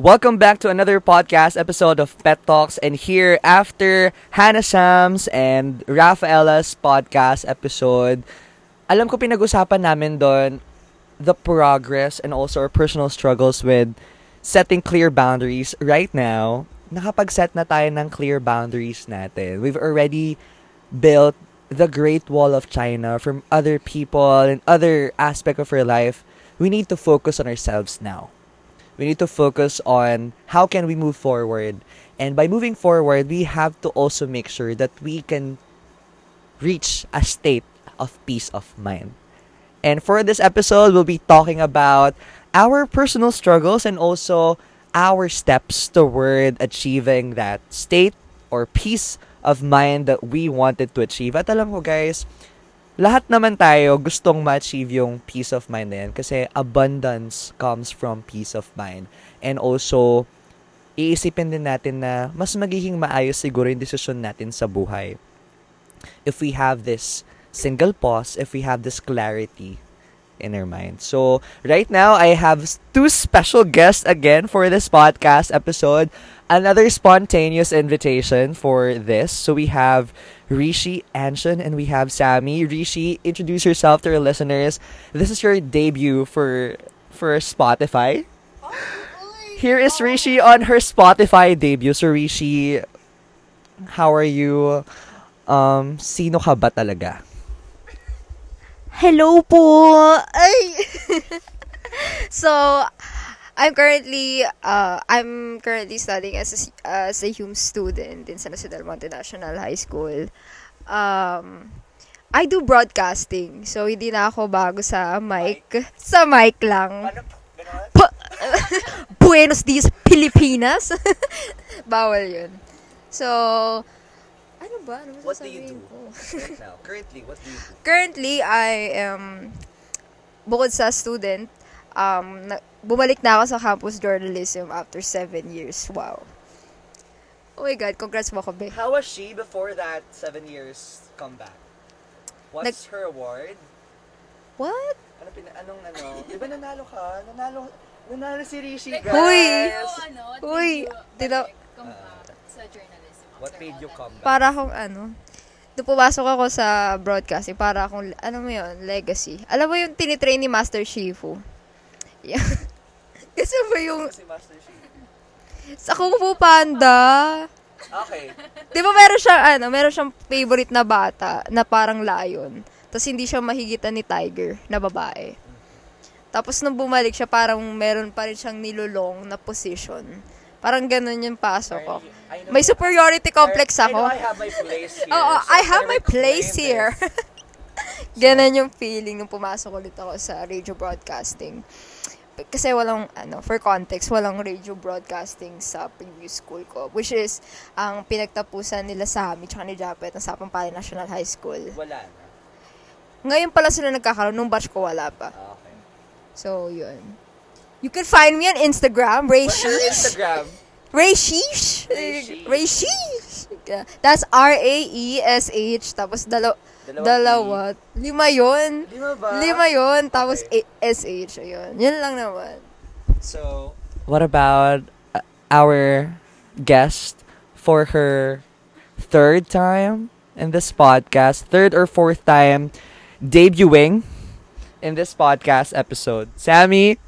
Welcome back to another podcast episode of Pet Talks. And here, after Hannah Shams and Rafaela's podcast episode, alam ko pinag-usapan namin doon the progress and also our personal struggles with setting clear boundaries. Right now, nakapag-set na tayo ng clear boundaries natin. We've already built the Great Wall of China from other people and other aspect of our life. We need to focus on ourselves now we need to focus on how can we move forward. And by moving forward we have to also make sure that we can reach a state of peace of mind. And for this episode we'll be talking about our personal struggles and also our steps toward achieving that state or peace of mind that we wanted to achieve. At alam ko guys lahat naman tayo gustong ma-achieve yung peace of mind na yan kasi abundance comes from peace of mind. And also, iisipin din natin na mas magiging maayos siguro yung desisyon natin sa buhay. If we have this single pause, if we have this clarity in our mind. So, right now, I have two special guests again for this podcast episode. Another spontaneous invitation for this. So, we have Rishi Anshin and we have Sammy. Rishi, introduce yourself to our listeners. This is your debut for for Spotify. Here is Rishi on her Spotify debut. So Rishi, how are you? Um, sino ka ba talaga? Hello po! Ay! so, I'm currently uh, I'm currently studying as a, as a Hume student in San Jose del Monte National High School. Um, I do broadcasting. So, hindi na ako bago sa mic. Sa mic lang. Pa- Buenos Dias, Pilipinas. Bawal yun. So, ano ba? Ano What do you do ko? right now? Currently, what do you do? Currently, I am, bukod sa student, um, na- bumalik na ako sa campus journalism after seven years. Wow. Oh my God, congrats mo ko, be. How was she before that seven years comeback? What's Nag- her award? What? Ano pina, anong ano? Di ba nanalo ka? Nanalo, nanalo si Rishi, guys. Huy! ano, Uy, tila- come back sa journalism. What made you come back? Para akong ano, doon pumasok ako sa broadcasting, para akong, ano mo yun, legacy. Alam mo yung tinitrain ni Master Shifu? Yeah. Kasi ba yung, si Master Shi. sa Kung Fu Panda, Okay. Di ba meron siyang, ano, meron siyang favorite na bata na parang lion. Tapos hindi siya mahigitan ni tiger na babae. Tapos nung bumalik siya, parang meron pa rin siyang nilulong na position. Parang ganun yung pasok ko. I May superiority complex I know ako. I have my place here. Oo, so I have my place here. Ganun yung feeling nung pumasok ulit ako sa radio broadcasting. Kasi walang, ano, for context, walang radio broadcasting sa previous school ko. Which is, ang pinagtapusan nila sa amin, tsaka ni Japet, ng Sapampali National High School. Wala na. Ngayon pala sila nagkakaroon, nung batch ko wala pa. Okay. So, yun. You can find me on Instagram, Ray Sheesh. Instagram? Ray Sheesh. Ray Sheesh. Ray Sheesh. Yeah. That's R-A-E-S-H. Tapos dalaw Dalawang dalawa. Lima yun. Lima ba? Lima yun. Tapos Okay. A- S-H. Ayun. Yun lang naman. So, what about uh, our guest for her third time in this podcast, third or fourth time debuting in this podcast episode? Sammy,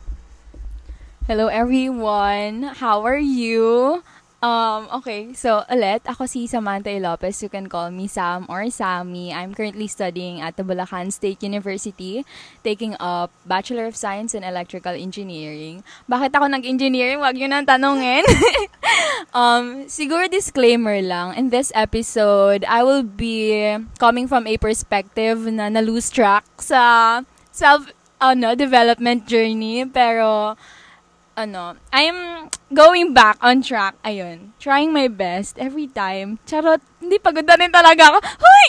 Hello everyone. How are you? Um, okay, so ulit, ako si Samantha A. Lopez. You can call me Sam or Sammy. I'm currently studying at the Bulacan State University, taking up Bachelor of Science in Electrical Engineering. Bakit ako nag-engineering? Wag yun ang tanongin. um, siguro disclaimer lang. In this episode, I will be coming from a perspective na na-lose track sa self ano, development journey. Pero, ano, I'm going back on track. Ayun. Trying my best every time. Charot, hindi pagod na rin talaga ako. Hoy!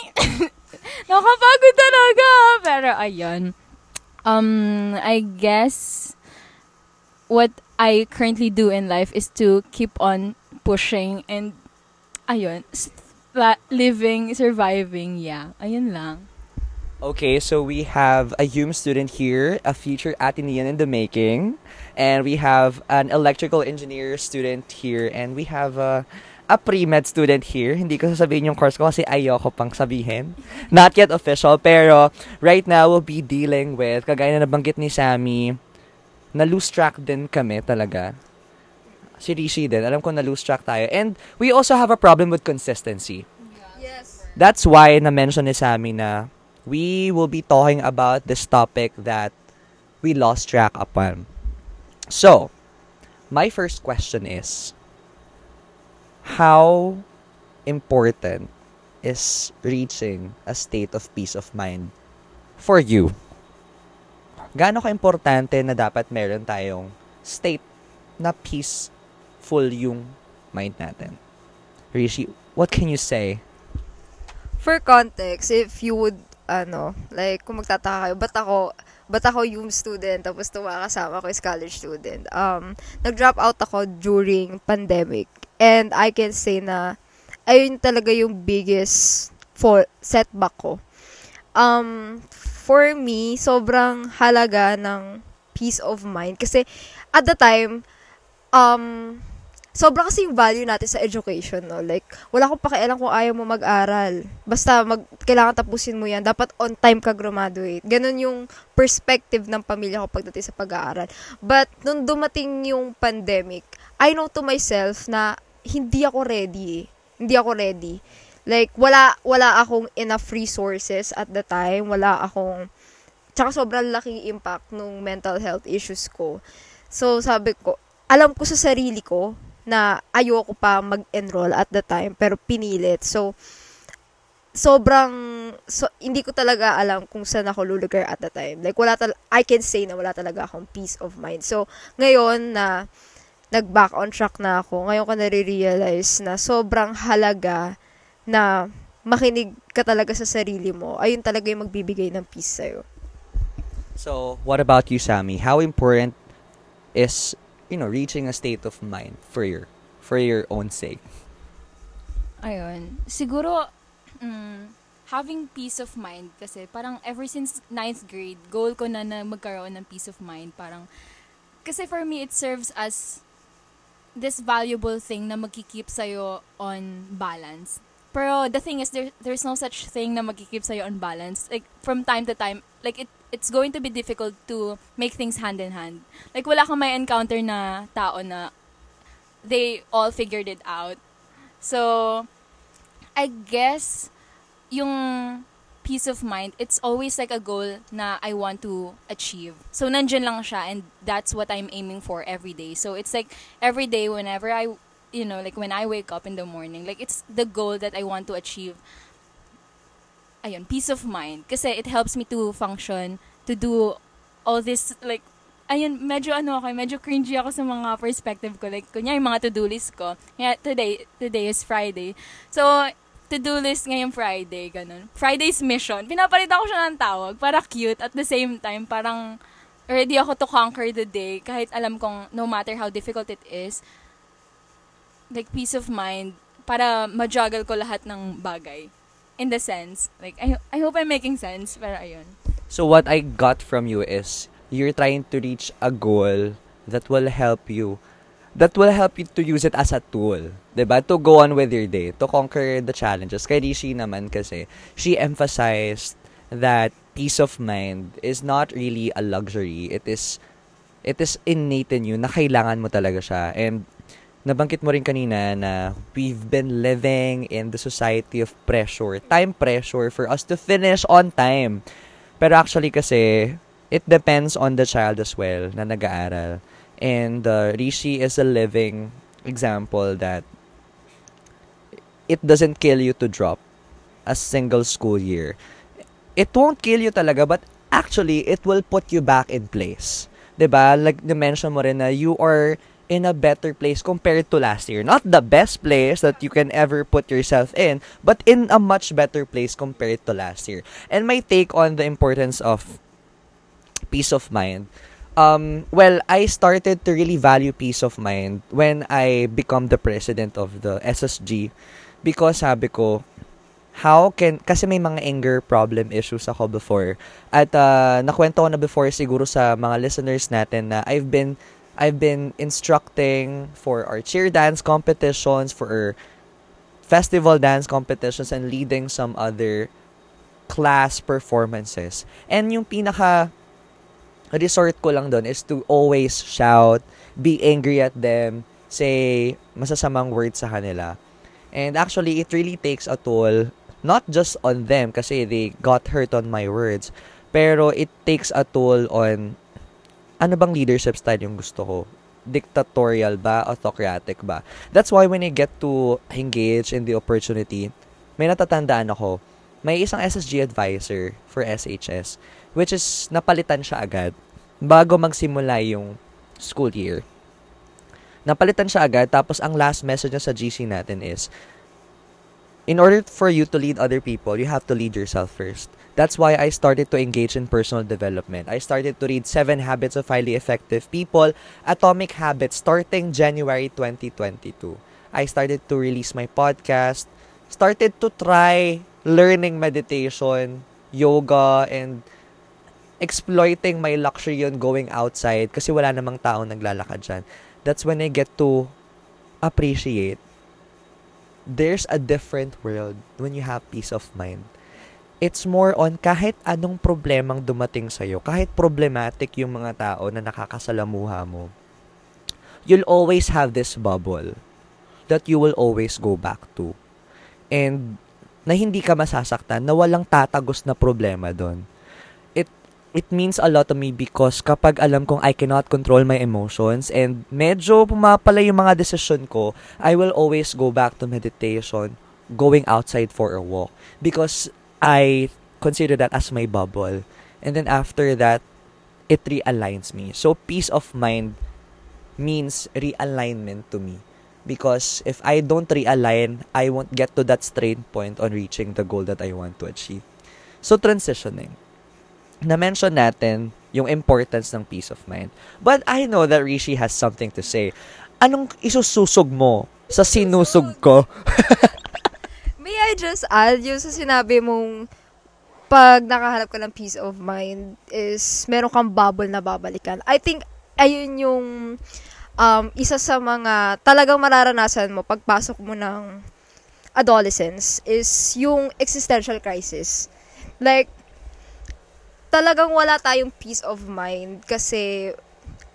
Nakapagod talaga. Pero, ayun. Um, I guess, what I currently do in life is to keep on pushing and, ayun, s- la- living, surviving, yeah. Ayun lang. Okay, so we have a Hume student here, a future Atenean in the making, and we have an electrical engineer student here, and we have a, a pre-med student here. Hindi ko sasabihin yung course ko kasi ayoko pang sabihin. Not yet official, pero right now we'll be dealing with, kagaya na nabanggit ni Sammy, na lose track din kami talaga. Si Rishi din, alam ko na lose track tayo. And we also have a problem with consistency. Yes. That's why na-mention ni Sammy na we will be talking about this topic that we lost track upon. So, my first question is, how important is reaching a state of peace of mind for you? Gaano ka-importante na dapat meron tayong state na peaceful yung mind natin? Rishi, what can you say? For context, if you would, ano, like, kung magtataka kayo, ba't ako, ba't ako yung student, tapos tumakasama ko is college student. Um, nag-drop out ako during pandemic. And I can say na, ayun talaga yung biggest for setback ko. Um, for me, sobrang halaga ng peace of mind. Kasi, at the time, um, sobra kasi value natin sa education, no? Like, wala akong pakialam kung ayaw mo mag-aral. Basta, mag, kailangan tapusin mo yan. Dapat on time ka graduate. Ganon yung perspective ng pamilya ko pagdating sa pag-aaral. But, nung dumating yung pandemic, I know to myself na hindi ako ready. Hindi ako ready. Like, wala, wala akong enough resources at the time. Wala akong, tsaka sobrang laking impact nung mental health issues ko. So, sabi ko, alam ko sa sarili ko na ayoko pa mag-enroll at the time, pero pinilit. So, sobrang, so, hindi ko talaga alam kung saan ako lulugar at the time. Like, wala tal I can say na wala talaga akong peace of mind. So, ngayon na nag-back on track na ako, ngayon ko nare-realize na sobrang halaga na makinig ka talaga sa sarili mo. Ayun talaga yung magbibigay ng peace sa'yo. So, what about you, Sammy? How important is, you know, reaching a state of mind for your for your own sake? Ayun. Siguro, mm, having peace of mind kasi parang ever since ninth grade, goal ko na na magkaroon ng peace of mind. Parang, kasi for me, it serves as this valuable thing na magkikeep sa'yo on balance. Pero the thing is, there, there's no such thing na magkikeep sa'yo on balance. Like, from time to time, like, it, it's going to be difficult to make things hand in hand. Like, wala kang may encounter na tao na they all figured it out. So, I guess, yung peace of mind, it's always like a goal na I want to achieve. So, nandyan lang siya and that's what I'm aiming for every day. So, it's like every day whenever I, you know, like when I wake up in the morning, like it's the goal that I want to achieve. Ayun, peace of mind. Kasi it helps me to function, to do all this, like, ayun, medyo ano ako, medyo cringy ako sa mga perspective ko. Like, kunya yung mga to-do list ko. Kaya today, today is Friday. So, to-do list ngayong Friday, ganun. Friday's mission. Pinapalitan ko siya ng tawag para cute. At the same time, parang ready ako to conquer the day kahit alam kong no matter how difficult it is, like peace of mind para ma-juggle ko lahat ng bagay. In the sense, like, I, I hope I'm making sense, pero ayun. So what I got from you is you're trying to reach a goal that will help you that will help you to use it as a tool, 'di ba? To go on with your day, to conquer the challenges. Kay Rishi naman kasi she emphasized that peace of mind is not really a luxury. It is it is innate in you na kailangan mo talaga siya. And nabanggit mo rin kanina na we've been living in the society of pressure, time pressure for us to finish on time. Pero actually kasi, it depends on the child as well na nag-aaral. And uh, Rishi is a living example that it doesn't kill you to drop a single school year. It won't kill you talaga, but actually, it will put you back in place. 'Di ba? Like, na-mention mo rin na you are in a better place compared to last year. Not the best place that you can ever put yourself in, but in a much better place compared to last year. And my take on the importance of peace of mind. Um, well, I started to really value peace of mind when I become the president of the SSG because sabi ko, how can, kasi may mga anger problem issues ako before. At uh, nakwento ko na before siguro sa mga listeners natin na I've been, I've been instructing for our cheer dance competitions, for our festival dance competitions, and leading some other class performances. And yung pinaka resort ko lang doon is to always shout, be angry at them, say masasamang words sa kanila. And actually, it really takes a toll not just on them kasi they got hurt on my words, pero it takes a toll on ano bang leadership style yung gusto ko? Dictatorial ba? Autocratic ba? That's why when I get to engage in the opportunity, may natatandaan ako, may isang SSG advisor for SHS, which is napalitan siya agad bago magsimula yung school year. Napalitan siya agad, tapos ang last message niya sa GC natin is, in order for you to lead other people, you have to lead yourself first. That's why I started to engage in personal development. I started to read Seven Habits of Highly Effective People, Atomic Habits, starting January 2022. I started to release my podcast, started to try learning meditation, yoga, and exploiting my luxury on going outside kasi wala namang taong naglalakad dyan. That's when I get to appreciate there's a different world when you have peace of mind. It's more on kahit anong problemang dumating sa'yo, kahit problematic yung mga tao na nakakasalamuha mo, you'll always have this bubble that you will always go back to. And na hindi ka masasaktan, na walang tatagos na problema doon it means a lot to me because kapag alam kong I cannot control my emotions and medyo pumapala yung mga decision ko, I will always go back to meditation, going outside for a walk because I consider that as my bubble. And then after that, it realigns me. So peace of mind means realignment to me. Because if I don't realign, I won't get to that strain point on reaching the goal that I want to achieve. So transitioning na-mention natin yung importance ng peace of mind. But I know that Rishi has something to say. Anong isususog mo sa sinusog ko? May I just add yung sa sinabi mong pag nakahanap ka ng peace of mind is meron kang bubble na babalikan. I think ayun yung um, isa sa mga talagang mararanasan mo pagpasok mo ng adolescence is yung existential crisis. Like, talagang wala tayong peace of mind kasi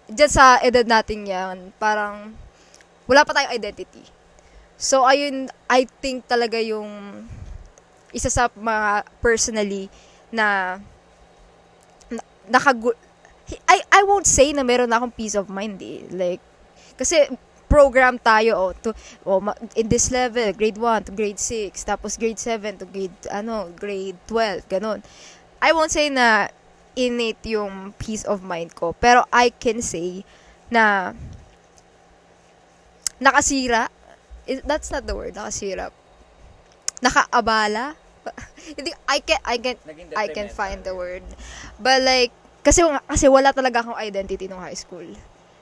dyan sa edad natin yan, parang wala pa tayong identity. So, ayun, I think talaga yung isa sa mga personally na, na I, I won't say na meron akong peace of mind eh. Like, kasi program tayo oh, to, oh, in this level, grade 1 to grade 6, tapos grade 7 to grade, ano, grade 12, ganun. I won't say na innate yung peace of mind ko. Pero I can say na nakasira. That's not the word, nakasira. Nakaabala. Hindi I can I can I can find the word. But like kasi kasi wala talaga akong identity nung high school.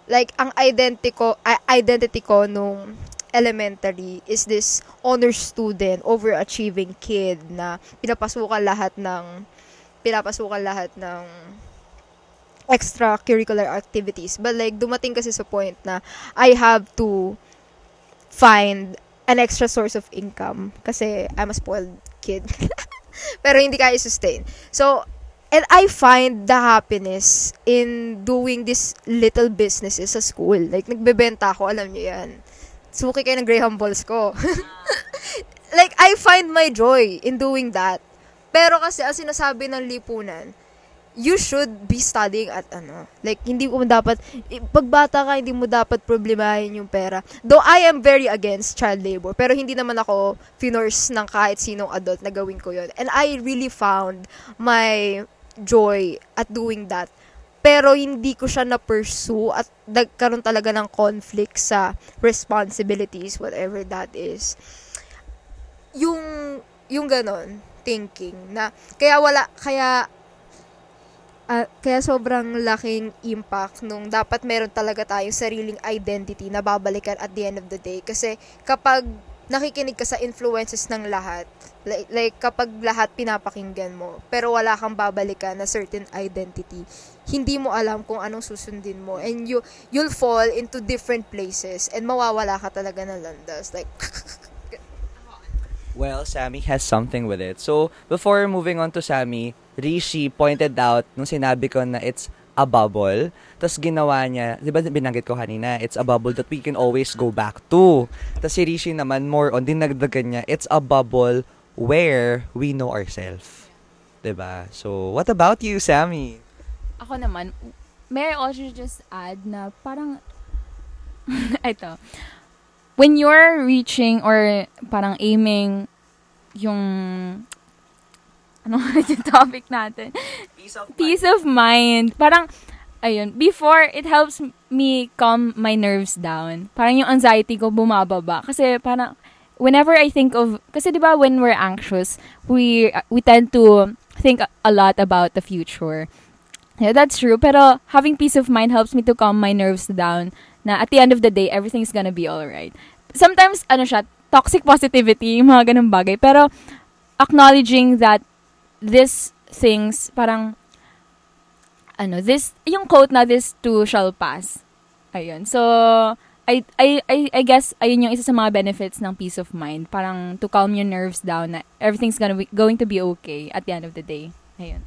Like ang identity ko identity ko nung elementary is this honor student, overachieving kid na pinapasukan lahat ng pinapasukan lahat ng extracurricular activities. But like, dumating kasi sa point na I have to find an extra source of income kasi I'm a spoiled kid. Pero hindi kaya sustain. So, and I find the happiness in doing this little businesses sa school. Like, nagbebenta ako, alam niyo yan. Suki kayo ng Graham Balls ko. like, I find my joy in doing that. Pero kasi, ang sinasabi ng lipunan, you should be studying at ano. Like, hindi mo dapat, pagbata ka, hindi mo dapat problemahin yung pera. Though I am very against child labor, pero hindi naman ako finors ng kahit sinong adult na gawin ko yon And I really found my joy at doing that. Pero hindi ko siya na-pursue at nagkaroon talaga ng conflict sa responsibilities, whatever that is. Yung, yung ganon thinking na kaya wala kaya uh, kaya sobrang laking impact nung dapat meron talaga tayong sariling identity na babalikan at the end of the day kasi kapag nakikinig ka sa influences ng lahat. Like, like kapag lahat pinapakinggan mo, pero wala kang babalikan na certain identity, hindi mo alam kung anong susundin mo. And you, you'll fall into different places and mawawala ka talaga ng landas. Like, Well, Sammy has something with it. So, before moving on to Sammy, Rishi pointed out nung sinabi ko na it's a bubble. Tapos ginawa niya, di ba binanggit ko kanina, it's a bubble that we can always go back to. Tapos si Rishi naman, more on, dinagdagan niya, it's a bubble where we know ourselves. Di ba? So, what about you, Sammy? Ako naman, may I also just add na parang, ito, when you're reaching or parang aiming yung, ano yung topic natin? Peace of Peace of mind. Parang, ayun, before, it helps me calm my nerves down. Parang yung anxiety ko bumababa. Kasi parang, whenever I think of, kasi di ba when we're anxious, we, we tend to think a lot about the future. Yeah, that's true. Pero having peace of mind helps me to calm my nerves down na at the end of the day, everything's gonna be alright. Sometimes, ano siya, toxic positivity, mga ganun bagay. Pero, acknowledging that these things, parang, ano, this, yung quote na, this too shall pass. Ayun. So, I, I, I, I guess, ayun yung isa sa mga benefits ng peace of mind. Parang, to calm your nerves down, na everything's gonna be, going to be okay at the end of the day. Ayun.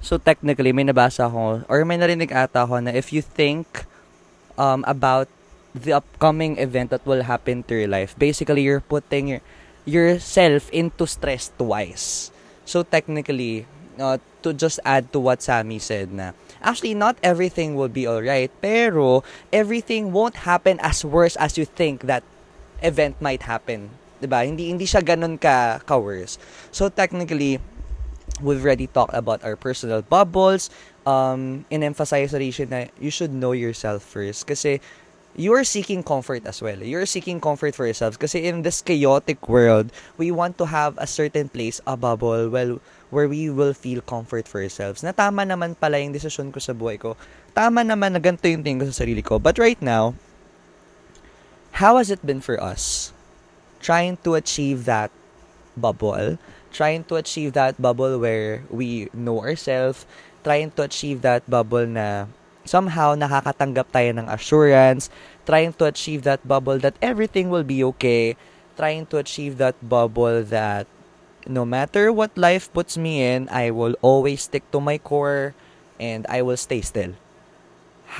So technically, may nabasa ako, or may narinig ata ako na if you think um, about the upcoming event that will happen to your life, basically you're putting your, yourself into stress twice. So technically, uh, to just add to what Sammy said na, actually not everything will be alright, pero everything won't happen as worse as you think that event might happen. 'Di ba? Hindi hindi siya ganun ka ka worse. So technically, we've already talked about our personal bubbles. Um, in-emphasize rin siya na you should know yourself first. Kasi you're seeking comfort as well. You're seeking comfort for yourselves. Kasi in this chaotic world, we want to have a certain place, a bubble, well, where we will feel comfort for ourselves. Na tama naman pala yung desisyon ko sa buhay ko. Tama naman na ganito yung tingin ko sa sarili ko. But right now, how has it been for us? Trying to achieve that bubble trying to achieve that bubble where we know ourselves, trying to achieve that bubble na somehow nakakatanggap tayo ng assurance, trying to achieve that bubble that everything will be okay, trying to achieve that bubble that no matter what life puts me in, I will always stick to my core and I will stay still.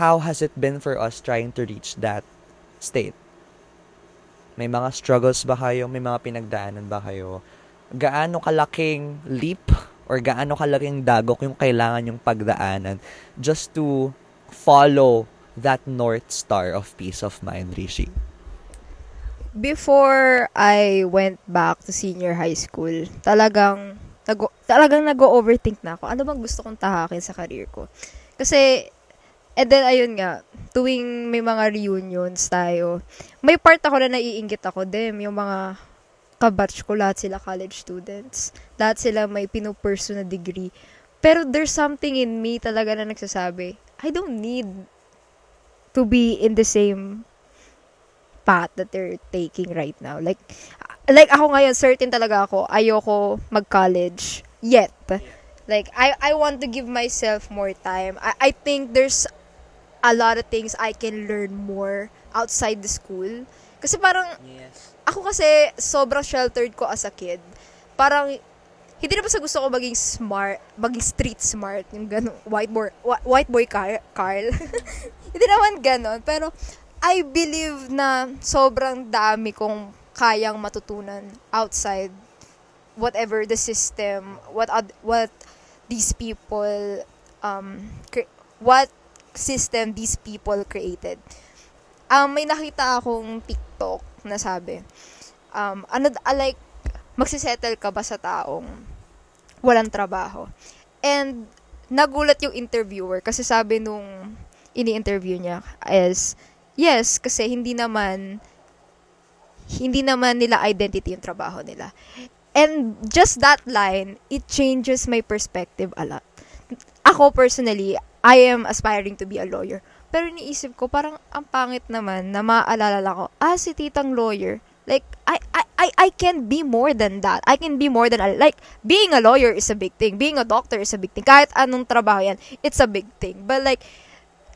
How has it been for us trying to reach that state? May mga struggles ba kayo? May mga pinagdaanan ba kayo? gaano kalaking leap or gaano kalaking dagok yung kailangan yung pagdaanan just to follow that North Star of peace of mind, Rishi? before I went back to senior high school, talagang nag talagang nag-overthink na ako. Ano bang gusto kong tahakin sa career ko? Kasi and then ayun nga, tuwing may mga reunions tayo, may part ako na naiinggit ako, dem, yung mga kabatch ko, lahat sila college students. Lahat sila may pinupursu na degree. Pero there's something in me talaga na nagsasabi, I don't need to be in the same path that they're taking right now. Like, like ako ngayon, certain talaga ako, ayoko mag-college yet. Like, I, I want to give myself more time. I, I think there's a lot of things I can learn more outside the school. Kasi parang, Yes. ako kasi sobrang sheltered ko as a kid. Parang hindi naman sa gusto ko maging smart, maging street smart, yung ganun, white boy, whi- white boy Car- Carl. hindi naman ganon, pero I believe na sobrang dami kong kayang matutunan outside whatever the system, what ad- what these people um cre- what system these people created. Um, may nakita akong TikTok na sabi, um, ano, like, magsisettle ka ba sa taong walang trabaho? And, nagulat yung interviewer kasi sabi nung ini-interview niya is, yes, kasi hindi naman, hindi naman nila identity yung trabaho nila. And just that line, it changes my perspective a lot. Ako personally, I am aspiring to be a lawyer. Pero iniisip ko, parang ang pangit naman na maaalala ko, ah, si titang lawyer. Like, I, I, I, I can be more than that. I can be more than, a, like, being a lawyer is a big thing. Being a doctor is a big thing. Kahit anong trabaho yan, it's a big thing. But like,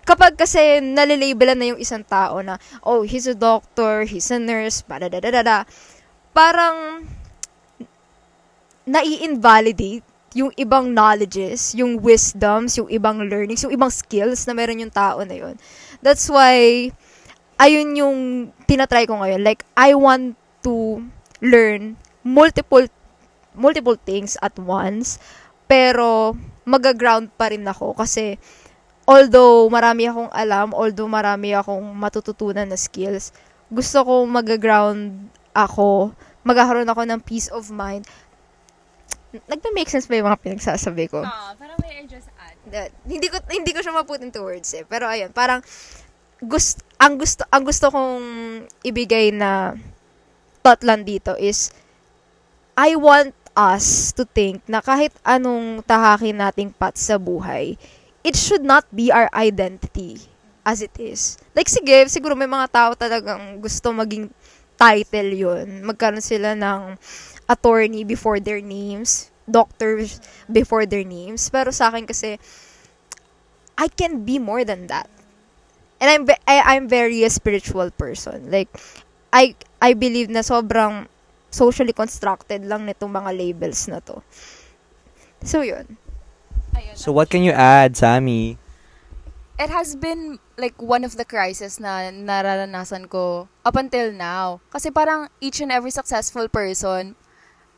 kapag kasi nalilabelan na yung isang tao na, oh, he's a doctor, he's a nurse, da parang nai-invalidate yung ibang knowledges, yung wisdoms, yung ibang learnings, yung ibang skills na meron yung tao na yun. That's why, ayun yung tinatry ko ngayon. Like, I want to learn multiple multiple things at once, pero mag-ground pa rin ako kasi although marami akong alam, although marami akong matututunan na skills, gusto ko mag-ground ako, magkakaroon ako ng peace of mind nagme-make sense ba yung mga pinagsasabi ko? Ah, parang may I just add. That, hindi ko hindi ko siya maput into words eh. Pero ayun, parang gust, ang gusto ang gusto kong ibigay na thought lang dito is I want us to think na kahit anong tahakin nating pat sa buhay, it should not be our identity as it is. Like, sige, siguro may mga tao talagang gusto maging title yun. Magkaroon sila ng attorney before their names, doctors before their names. Pero sa akin kasi, I can be more than that. And I'm I, I'm very a spiritual person. Like I I believe na sobrang socially constructed lang nitong mga labels na to. So yun. Ayun, So what can you add, Sammy? it has been like one of the crises na nararanasan ko up until now. Kasi parang each and every successful person,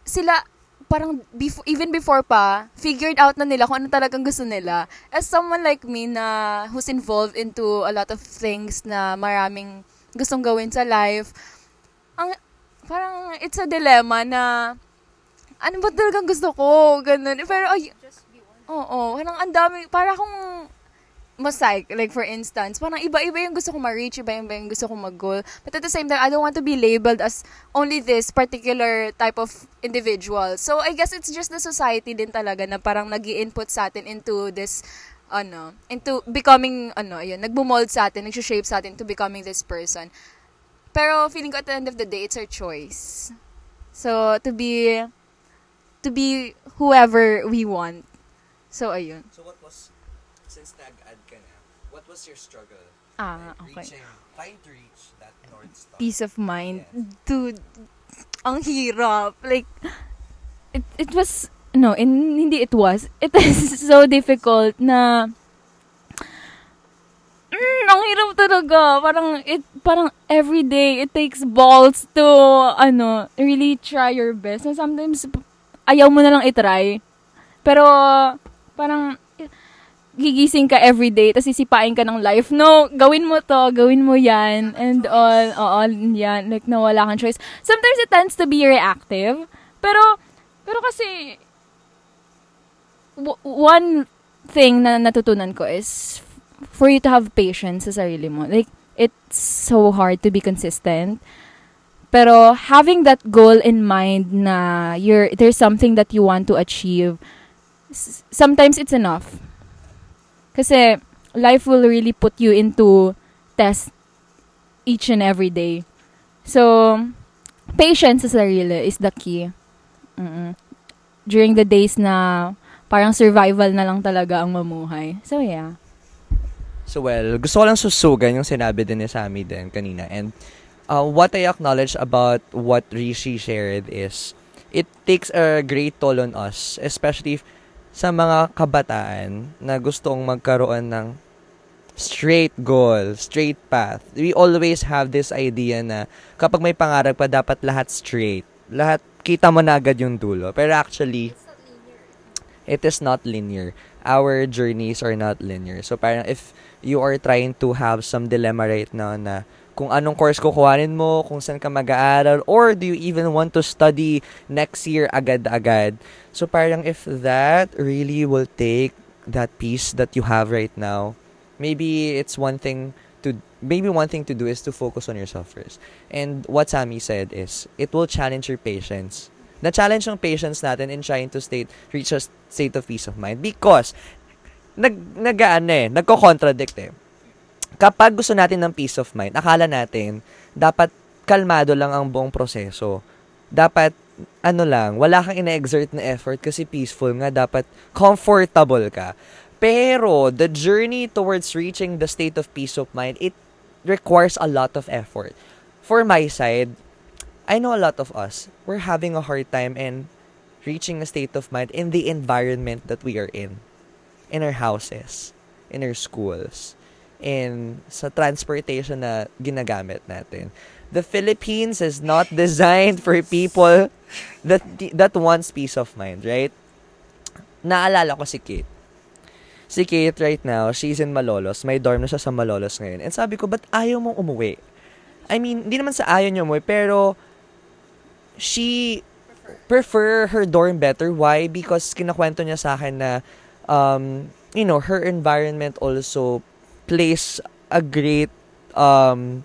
sila parang before, even before pa, figured out na nila kung ano talagang gusto nila. As someone like me na who's involved into a lot of things na maraming gustong gawin sa life, ang parang it's a dilemma na ano ba talagang gusto ko? Ganun. Pero, ay, oo, parang ang dami, para akong mosaic, like for instance, parang iba-iba yung gusto ko ma-reach, iba-iba yung gusto ko mag-goal. But at the same time, I don't want to be labeled as only this particular type of individual. So, I guess it's just the society din talaga na parang nag input sa atin into this, ano, into becoming, ano, yun, nagbumold sa atin, nag-shape sa atin to becoming this person. Pero feeling ko at the end of the day, it's our choice. So, to be, to be whoever we want. So, ayun. So what was, since nag-add ka na, what was your struggle? Ah, okay. trying to reach that North Star? peace of mind. Dude, ang hirap. Like, it, it was, no, in, hindi it was. It is so difficult na, mm, ang hirap talaga. Parang, it, parang every day, it takes balls to, ano, really try your best. And sometimes, ayaw mo na lang itry. Pero, parang, gigising ka every day, tapos sisipain ka ng life. No, gawin mo to, gawin mo yan, and all, oo, yan, like, nawala kang choice. Sometimes it tends to be reactive, pero, pero kasi, w- one thing na natutunan ko is, for you to have patience sa sarili mo. Like, it's so hard to be consistent. Pero having that goal in mind na you're, there's something that you want to achieve, sometimes it's enough. Kasi life will really put you into test each and every day. So, patience sa sarili is the key. Mm-mm. During the days na parang survival na lang talaga ang mamuhay. So, yeah. So well, gusto ko lang susugan yung sinabi din ni Sammy din kanina. And uh, what I acknowledge about what Rishi shared is it takes a great toll on us, especially sa mga kabataan na gustong magkaroon ng straight goal, straight path. We always have this idea na kapag may pangarap pa, dapat lahat straight. Lahat, kita mo na agad yung dulo. Pero actually, it is not linear. Our journeys are not linear. So parang if you are trying to have some dilemma right now na kung anong course kukuhanin mo, kung saan ka mag-aaral, or do you even want to study next year agad-agad. So parang if that really will take that piece that you have right now, maybe it's one thing to maybe one thing to do is to focus on yourself first. And what Sammy said is it will challenge your patience. Na-challenge yung patience natin in trying to state reach a state of peace of mind because nag nag eh, nagko-contradict eh kapag gusto natin ng peace of mind, akala natin, dapat kalmado lang ang buong proseso. Dapat, ano lang, wala kang ina-exert na effort kasi peaceful nga, dapat comfortable ka. Pero, the journey towards reaching the state of peace of mind, it requires a lot of effort. For my side, I know a lot of us, we're having a hard time in reaching a state of mind in the environment that we are in. In our houses, in our schools, in sa transportation na ginagamit natin. The Philippines is not designed for people that that wants peace of mind, right? Naalala ko si Kate. Si Kate right now, she's in Malolos. May dorm na siya sa Malolos ngayon. And sabi ko, ba't ayaw mong umuwi? I mean, hindi naman sa ayaw niya umuwi, pero she prefer her dorm better. Why? Because kinakwento niya sa akin na, um, you know, her environment also plays a great um,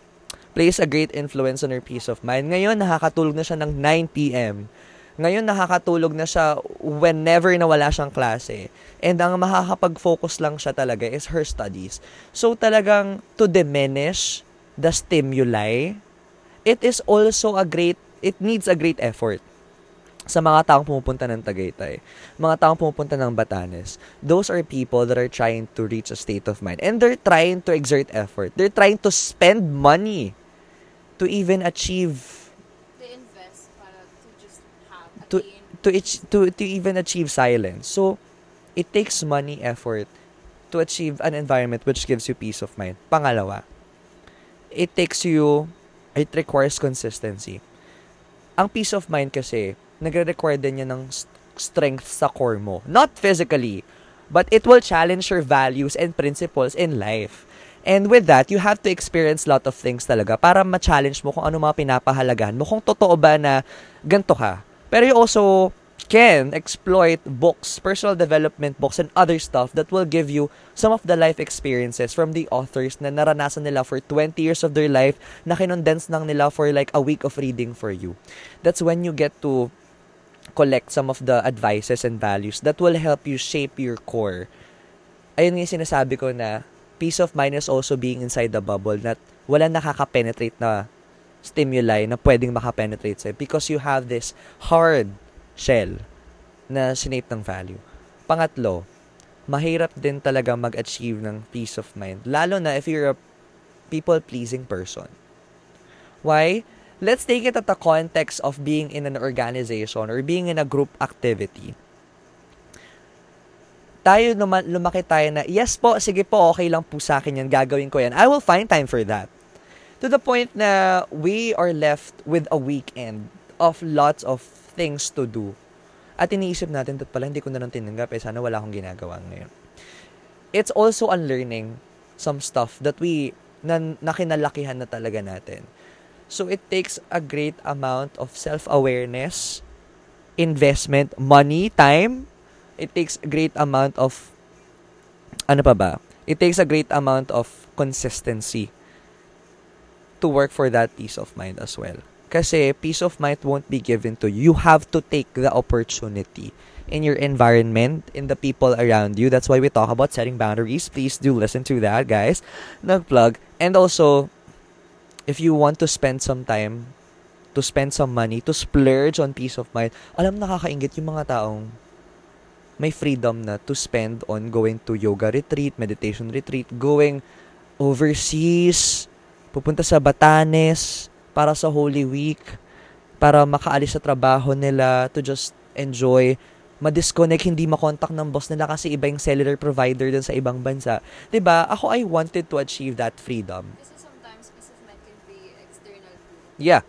plays a great influence on her peace of mind. Ngayon, nakakatulog na siya ng 9 p.m. Ngayon, nakakatulog na siya whenever na wala siyang klase. And ang makakapag-focus lang siya talaga is her studies. So, talagang to diminish the stimuli, it is also a great, it needs a great effort sa mga taong pumupunta ng Tagaytay, mga taong pumupunta ng Batanes, those are people that are trying to reach a state of mind. And they're trying to exert effort. They're trying to spend money to even achieve They invest para to just have to to to even achieve silence. So it takes money effort to achieve an environment which gives you peace of mind. Pangalawa, it takes you it requires consistency. Ang peace of mind kasi nagre-require din yan ng strength sa core mo. Not physically, but it will challenge your values and principles in life. And with that, you have to experience lot of things talaga para ma-challenge mo kung ano mga pinapahalagahan mo. Kung totoo ba na ganito ka. Pero you also can exploit books, personal development books, and other stuff that will give you some of the life experiences from the authors na naranasan nila for 20 years of their life na kinondense lang nila for like a week of reading for you. That's when you get to collect some of the advices and values that will help you shape your core. Ayun nga sinasabi ko na peace of mind is also being inside the bubble that wala nakaka-penetrate na stimuli na pwedeng makapenetrate sa'yo because you have this hard shell na sinape ng value. Pangatlo, mahirap din talaga mag-achieve ng peace of mind. Lalo na if you're a people-pleasing person. Why? Let's take it at the context of being in an organization or being in a group activity tayo luma- lumaki tayo na, yes po, sige po, okay lang po sa akin yan, gagawin ko yan. I will find time for that. To the point na we are left with a weekend of lots of things to do. At iniisip natin, tat pala, hindi ko na lang tinanggap, eh, sana wala akong ginagawa ngayon. It's also unlearning some stuff that we, na, nakinalakihan na talaga natin. So, it takes a great amount of self-awareness, investment, money, time, it takes a great amount of ano pa ba? It takes a great amount of consistency to work for that peace of mind as well. Kasi peace of mind won't be given to you. You have to take the opportunity in your environment, in the people around you. That's why we talk about setting boundaries. Please do listen to that, guys. Nag-plug. And also, if you want to spend some time, to spend some money, to splurge on peace of mind, alam nakakaingit yung mga taong may freedom na to spend on going to yoga retreat, meditation retreat, going overseas, pupunta sa Batanes para sa Holy Week, para makaalis sa trabaho nila, to just enjoy, ma-disconnect, hindi makontak ng boss nila kasi iba yung cellular provider dun sa ibang bansa. ba Ako, I wanted to achieve that freedom. Kasi sometimes peace of mind can be external too. Yeah.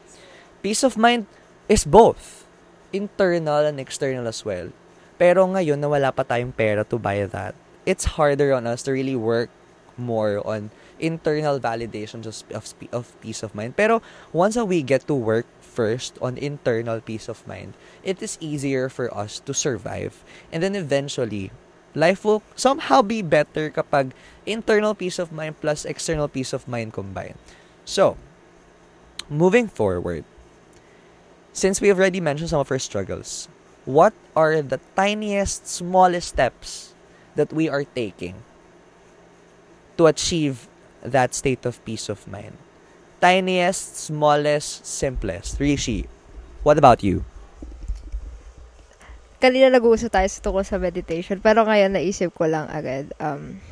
Peace of mind is both. Internal and external as well. Pero ngayon na wala pa tayong pera to buy that, it's harder on us to really work more on internal validation just of, of peace of mind. Pero once we get to work first on internal peace of mind, it is easier for us to survive. And then eventually, life will somehow be better kapag internal peace of mind plus external peace of mind combine. So, moving forward, since we already mentioned some of our struggles, what are the tiniest, smallest steps that we are taking to achieve that state of peace of mind? tiniest, smallest, simplest. Rishi, what about you? Kanina nag-uusap tayo sa tungkol sa meditation, pero ngayon naisip ko lang agad, um,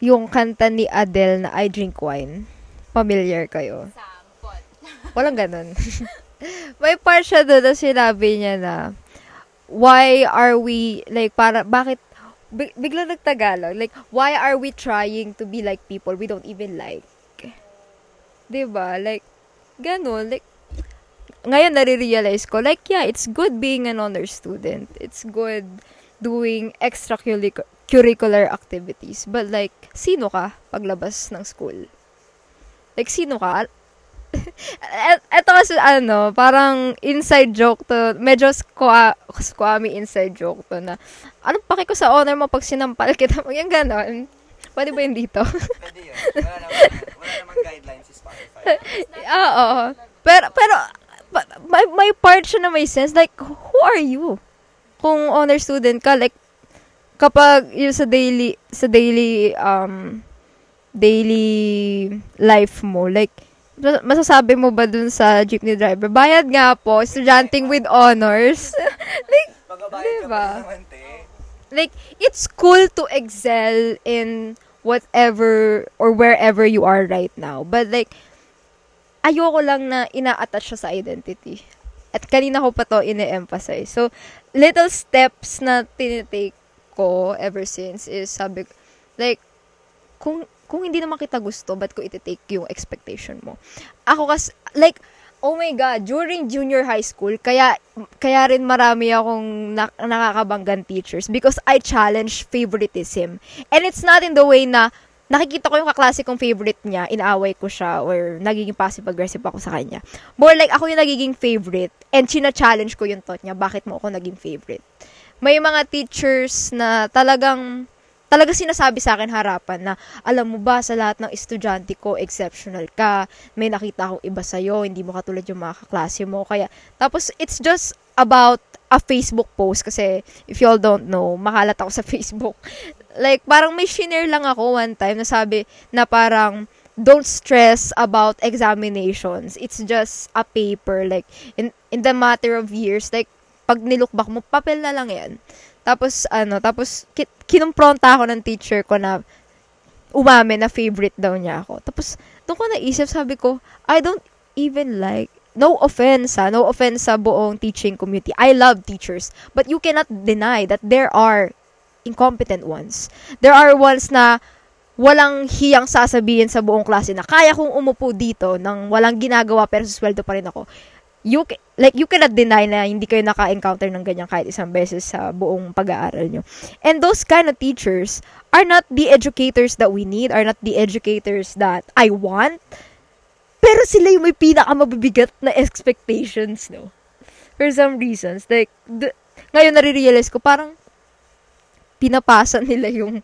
yung kanta ni Adele na I Drink Wine. Familiar kayo? Sampot. Walang ganun. May part siya doon na sinabi niya na, why are we, like, para, bakit, big, bigla nagtagalog, like, why are we trying to be like people we don't even like? ba Like, ganun, like, ngayon nare-realize ko, like, yeah, it's good being an honor student. It's good doing extracurricular activities. But, like, sino ka paglabas ng school? Like, sino ka? Ito kasi, ano, parang inside joke to. Medyo squa, squammy inside joke to na, anong paki ko sa honor mo pag sinampal kita mo? Yung ganon. Pwede ba yun dito? Pwede yun. Wala naman, wala naman guidelines si Spotify. Oo. Pero, pero, may, may part siya na may sense. Like, who are you? Kung honor student ka, like, kapag yung sa daily, sa daily, um, daily life mo, like, mas- masasabi mo ba dun sa jeepney driver, bayad nga po, estudyanteng with honors. like, Diba? like, it's cool to excel in whatever or wherever you are right now. But like, ayoko lang na ina-attach siya sa identity. At kanina ko pa to ine-emphasize. So, little steps na tinitake ko ever since is sabi ko, like, kung, kung hindi naman kita gusto, ba't ko iti-take yung expectation mo? Ako kas, like, oh my God, during junior high school, kaya, kaya rin marami akong na, nakakabanggan teachers because I challenge favoritism. And it's not in the way na, nakikita ko yung kaklase kong favorite niya, inaaway ko siya, or nagiging passive-aggressive ako sa kanya. More like, ako yung nagiging favorite, and china-challenge ko yung thought niya, bakit mo ako naging favorite? May mga teachers na talagang, talaga sinasabi sa akin harapan na, alam mo ba, sa lahat ng estudyante ko, exceptional ka, may nakita akong iba sa'yo, hindi mo katulad yung mga kaklase mo, kaya, tapos, it's just about a Facebook post, kasi, if you all don't know, makalat ako sa Facebook. Like, parang may shinare lang ako one time na sabi na parang, don't stress about examinations. It's just a paper. Like, in, in the matter of years, like, pag nilook back mo, papel na lang yan. Tapos, ano, tapos, ki- kinumpronta ako ng teacher ko na umame na favorite daw niya ako. Tapos, doon ko naisip, sabi ko, I don't even like, no offense ha, no offense sa buong teaching community. I love teachers. But you cannot deny that there are incompetent ones. There are ones na walang hiyang sasabihin sa buong klase na kaya kong umupo dito nang walang ginagawa pero susweldo pa rin ako. You, like, you cannot deny na hindi kayo naka-encounter ng ganyan kahit isang beses sa buong pag-aaral nyo. And those kind of teachers are not the educators that we need, are not the educators that I want, pero sila yung may pinakamabibigat na expectations, no? For some reasons. Like, the, ngayon nare-realize ko, parang pinapasa nila yung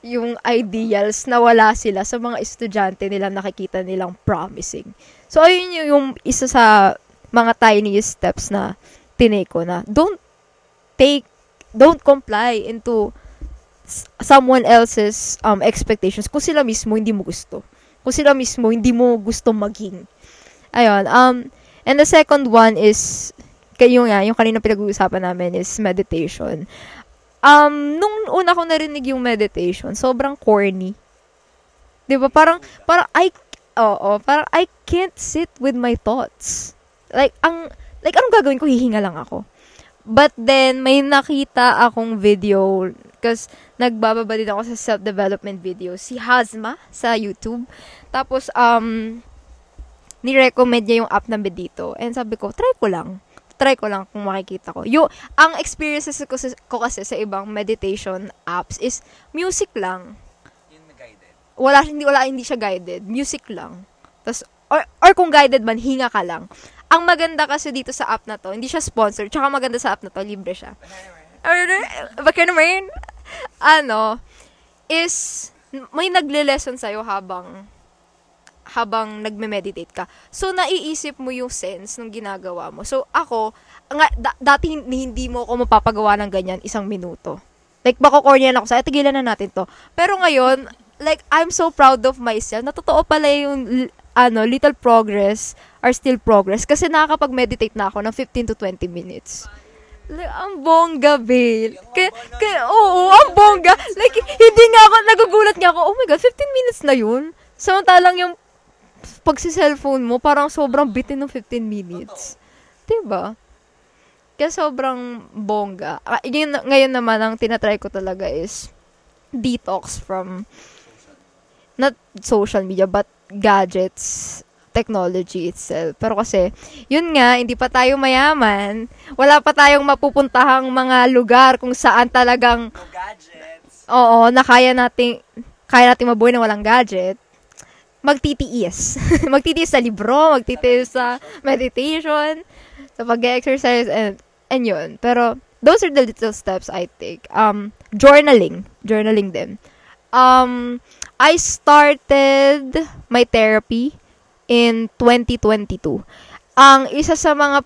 yung ideals na wala sila sa mga estudyante nila nakikita nilang promising. So, ayun yung, yung isa sa mga tiny steps na tinake ko na don't take, don't comply into someone else's um, expectations kung sila mismo hindi mo gusto. Kung sila mismo hindi mo gusto maging. Ayun. Um, and the second one is, kayo nga, yung kanina pinag-uusapan namin is meditation. Um, nung una ko narinig yung meditation, sobrang corny. 'Di ba? Parang, parang, I, oo, parang, I can't sit with my thoughts. Like, ang, like, anong gagawin ko? Hihinga lang ako. But then, may nakita akong video, kasi nagbababa din ako sa self-development video, si Hazma sa YouTube. Tapos, um, ni-recommend niya yung app na Medito. And sabi ko, try ko lang. Try ko lang kung makikita ko. Yung, ang experiences ko, sa- ko kasi sa ibang meditation apps is music lang. Yun guided. Wala, hindi, wala, hindi siya guided. Music lang. Tas, or, or kung guided man, hinga ka lang. Ang maganda kasi dito sa app na to, hindi siya sponsored, tsaka maganda sa app na to, libre siya. Baka naman, ano, is, may nagle-lesson sa'yo habang, habang nagme-meditate ka. So, naiisip mo yung sense ng ginagawa mo. So, ako, nga, da- dati hin- hindi mo ako mapapagawa ng ganyan isang minuto. Like, baka cornyan ako sa, tigilan na natin to. Pero ngayon, like, I'm so proud of myself. Na totoo pala yung, ano, little progress are still progress kasi nakakapag-meditate na ako ng 15 to 20 minutes. Like, ang bongga, babe. Kaya, kaya, oo, ang bongga. Like, hindi nga ako, nagugulat nga ako, oh my God, 15 minutes na yun. Samantalang yung pagsi-cellphone mo, parang sobrang bitin ng 15 minutes. Diba? Kaya sobrang bongga. Ah, yun, ngayon naman, ang tinatry ko talaga is detox from not social media, but gadgets, technology itself. Pero kasi, yun nga, hindi pa tayo mayaman. Wala pa tayong mapupuntahang mga lugar kung saan talagang, gadgets. oo, na kaya nating, kaya nating mabuhay na walang gadget. Magtitiis. magtitiis sa libro, magtitiis sa meditation, sa pag-exercise, and, and yun. Pero, those are the little steps I take. Um, journaling. Journaling din. Um, I started my therapy in 2022. Ang isa sa mga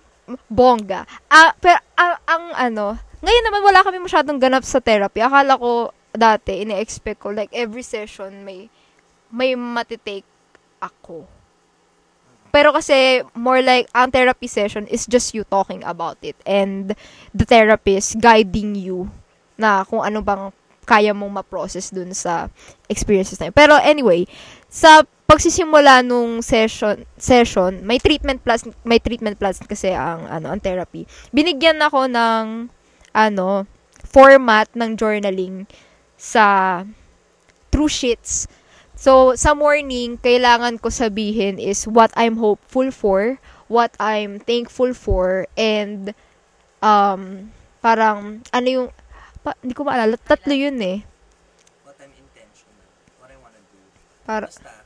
bongga. Ah, pero ang, ang ano, ngayon naman wala kami masyadong ganap sa therapy. Akala ko dati ine-expect ko like every session may may matitake ako. Pero kasi more like ang therapy session is just you talking about it and the therapist guiding you na kung ano bang kaya mong ma-process dun sa experiences na yun. Pero anyway, sa pagsisimula nung session session, may treatment plus may treatment plus kasi ang ano ang therapy. Binigyan ako ng ano format ng journaling sa True Sheets. So, sa morning, kailangan ko sabihin is what I'm hopeful for, what I'm thankful for, and um, parang, ano yung, pa, hindi ko maalala, tatlo yun eh. What I'm intentional. What I wanna do. Para, Basta,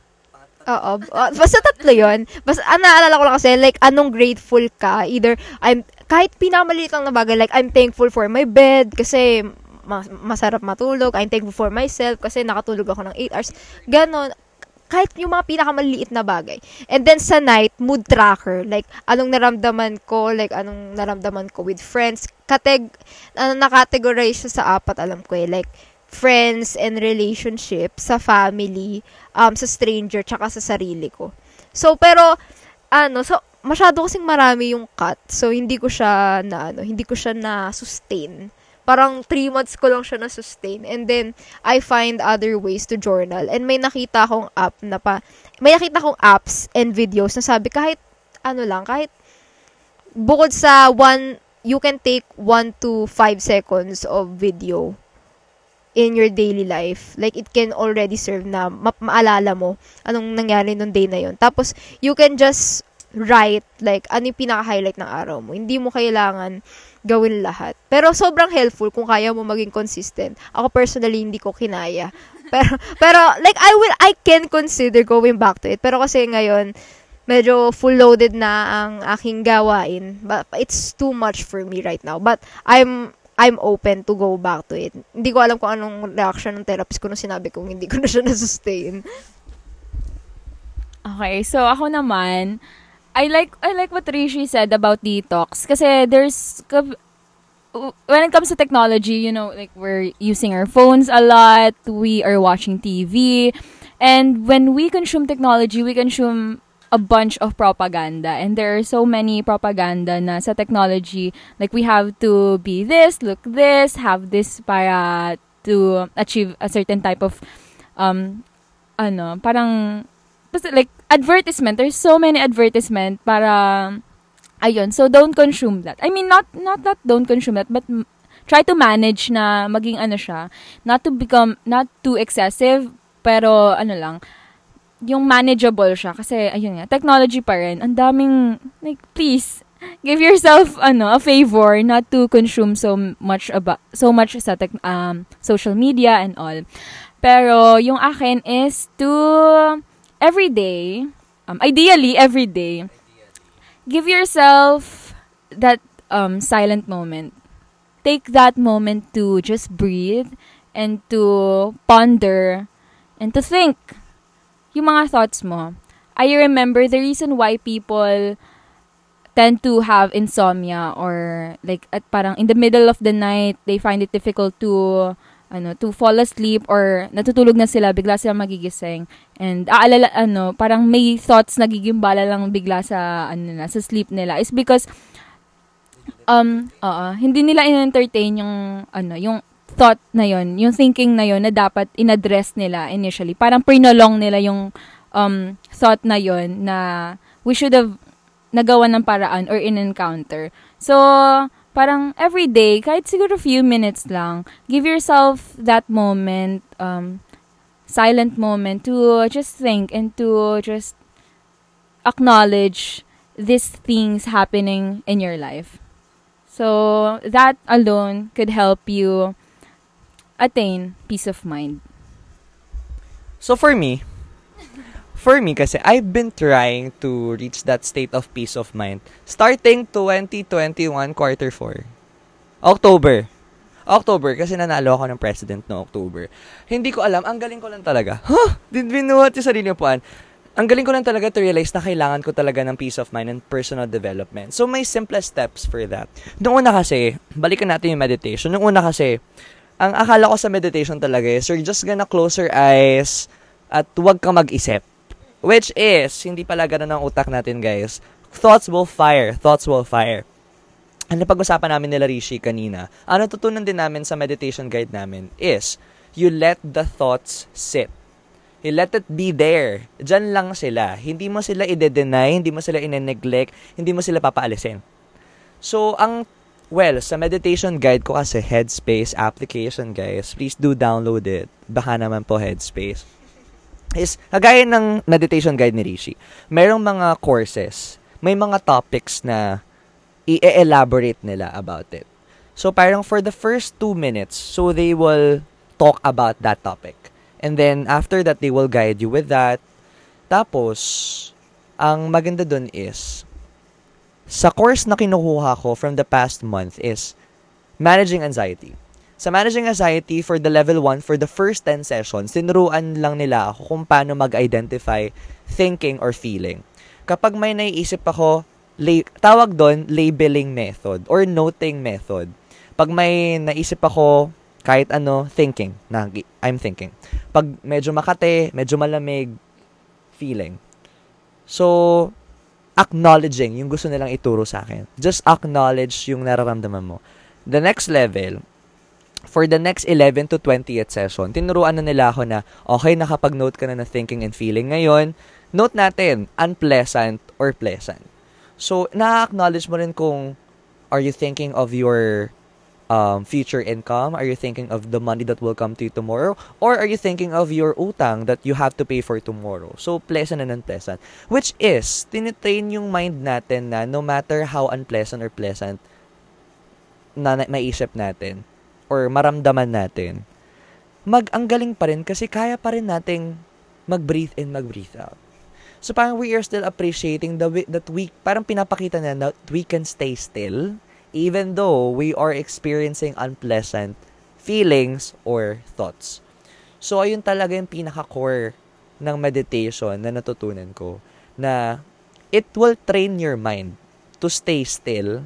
Oo. Uh, basta tatlo yun. Basta, ah, naalala ko lang kasi, like, anong grateful ka. Either, I'm, kahit pinamaliit lang na bagay, like, I'm thankful for my bed, kasi, mas, masarap matulog. I'm thankful for myself, kasi nakatulog ako ng 8 hours. Ganon. Kahit yung mga pinakamaliit na bagay. And then, sa night, mood tracker. Like, anong naramdaman ko, like, anong naramdaman ko with friends. Kateg, ano, nakategorize siya sa apat, alam ko eh. Like, friends and relationship, sa family, um, sa stranger, tsaka sa sarili ko. So, pero, ano, so, masyado kasing marami yung cut. So, hindi ko siya na, ano, hindi ko siya na sustain. Parang three months ko lang siya na sustain. And then, I find other ways to journal. And may nakita akong app na pa, may nakita akong apps and videos na sabi, kahit, ano lang, kahit, bukod sa one, you can take one to five seconds of video in your daily life. Like, it can already serve na ma- maalala mo anong nangyari nung day na yun. Tapos, you can just write, like, ano yung pinaka-highlight ng araw mo. Hindi mo kailangan gawin lahat. Pero sobrang helpful kung kaya mo maging consistent. Ako personally, hindi ko kinaya. Pero, pero like, I will, I can consider going back to it. Pero kasi ngayon, medyo full-loaded na ang aking gawain. But it's too much for me right now. But I'm, I'm open to go back to it. Hindi ko alam kung anong reaction ng therapist ko nung sinabi kong hindi ko na siya na-sustain. Okay, so ako naman, I like I like what Rishi said about detox kasi there's when it comes to technology, you know, like we're using our phones a lot, we are watching TV, and when we consume technology, we consume a bunch of propaganda. And there are so many propaganda na sa technology. Like we have to be this look this have this para to achieve a certain type of um ano parang like advertisement. There's so many advertisement para ayun so don't consume that. I mean not not that don't consume that but try to manage na maging ano siya not to become not too excessive pero ano lang yung manageable siya. Kasi ayun nga technology pa rin. Ang daming like please give yourself ano a favor not to consume so much about so much sa tech, um, social media and all. Pero yung akin is to every day um, ideally every day give yourself that um, silent moment. Take that moment to just breathe and to ponder and to think yung mga thoughts mo. I remember the reason why people tend to have insomnia or like at parang in the middle of the night they find it difficult to ano, to fall asleep or natutulog na sila, bigla sila magigising. And aalala, ano, parang may thoughts nagiging bala lang bigla sa, ano na, sa sleep nila. Is because, um, oo, hindi nila in-entertain yung, ano, yung thought na yon yung thinking na yon na dapat in-address nila initially. Parang prinolong nila yung um, thought na yon na we should have nagawa ng paraan or in-encounter. So, parang every day, kahit siguro few minutes lang, give yourself that moment, um, silent moment to just think and to just acknowledge these things happening in your life. So that alone could help you attain peace of mind. So for me, for me kasi I've been trying to reach that state of peace of mind starting 2021 quarter 4. October. October kasi nanalo ako ng president no October. Hindi ko alam, ang galing ko lang talaga. Huh? Did binuhat yung sarili puan. Ang galing ko lang talaga to realize na kailangan ko talaga ng peace of mind and personal development. So, may simplest steps for that. Noong una kasi, balikan natin yung meditation. Noong una kasi, ang akala ko sa meditation talaga is, you're just gonna close your eyes at huwag kang mag-isip. Which is, hindi pala ganun ang utak natin, guys. Thoughts will fire. Thoughts will fire. Ano pag-usapan namin nila Rishi kanina, ano tutunan din namin sa meditation guide namin is, you let the thoughts sit. You let it be there. Diyan lang sila. Hindi mo sila ide-deny, hindi mo sila ine-neglect, hindi mo sila papaalisin. So, ang, well, sa meditation guide ko kasi Headspace application, guys. Please do download it. Baka naman po Headspace is, kagaya ng meditation guide ni Rishi, merong mga courses, may mga topics na i-elaborate nila about it. So, parang for the first two minutes, so they will talk about that topic. And then, after that, they will guide you with that. Tapos, ang maganda dun is, sa course na kinukuha ko from the past month is managing anxiety. Sa Managing Anxiety for the level 1, for the first 10 sessions, tinuruan lang nila ako kung paano mag-identify thinking or feeling. Kapag may naiisip ako, la- tawag doon labeling method or noting method. Pag may naisip ako kahit ano, thinking, na I'm thinking. Pag medyo makate, medyo malamig, feeling. So, acknowledging yung gusto nilang ituro sa akin. Just acknowledge yung nararamdaman mo. The next level, for the next 11 to 20th session, tinuruan na nila ako na, okay, nakapag-note ka na na thinking and feeling. Ngayon, note natin, unpleasant or pleasant. So, na-acknowledge mo rin kung, are you thinking of your um, future income? Are you thinking of the money that will come to you tomorrow? Or are you thinking of your utang that you have to pay for tomorrow? So, pleasant and unpleasant. Which is, tinitrain yung mind natin na no matter how unpleasant or pleasant na, maisip natin, or maramdaman natin, mag ang galing pa rin kasi kaya pa rin nating mag-breathe in, mag-breathe out. So parang we are still appreciating the that we parang pinapakita na that we can stay still even though we are experiencing unpleasant feelings or thoughts. So ayun talaga yung pinaka-core ng meditation na natutunan ko na it will train your mind to stay still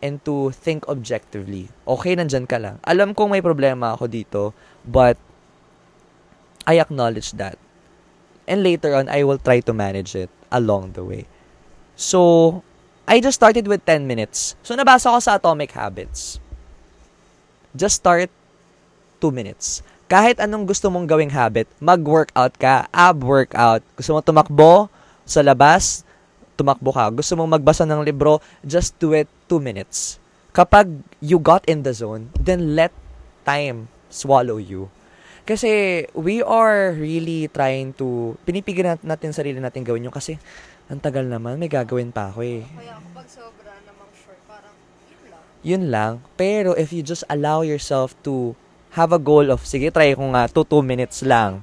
and to think objectively. Okay, nandyan ka lang. Alam kong may problema ako dito, but I acknowledge that. And later on, I will try to manage it along the way. So, I just started with 10 minutes. So, nabasa ko sa Atomic Habits. Just start 2 minutes. Kahit anong gusto mong gawing habit, mag-workout ka, ab workout. Gusto mo tumakbo sa labas, tumakbo ka. Gusto mong magbasa ng libro, just do it two minutes. Kapag you got in the zone, then let time swallow you. Kasi we are really trying to, pinipigil natin sarili natin gawin yung kasi ang tagal naman, may gagawin pa ako eh. Kaya kapag sobra namang short, parang yun lang. Yun lang. Pero if you just allow yourself to have a goal of, sige, try ko nga, 2 2 minutes lang.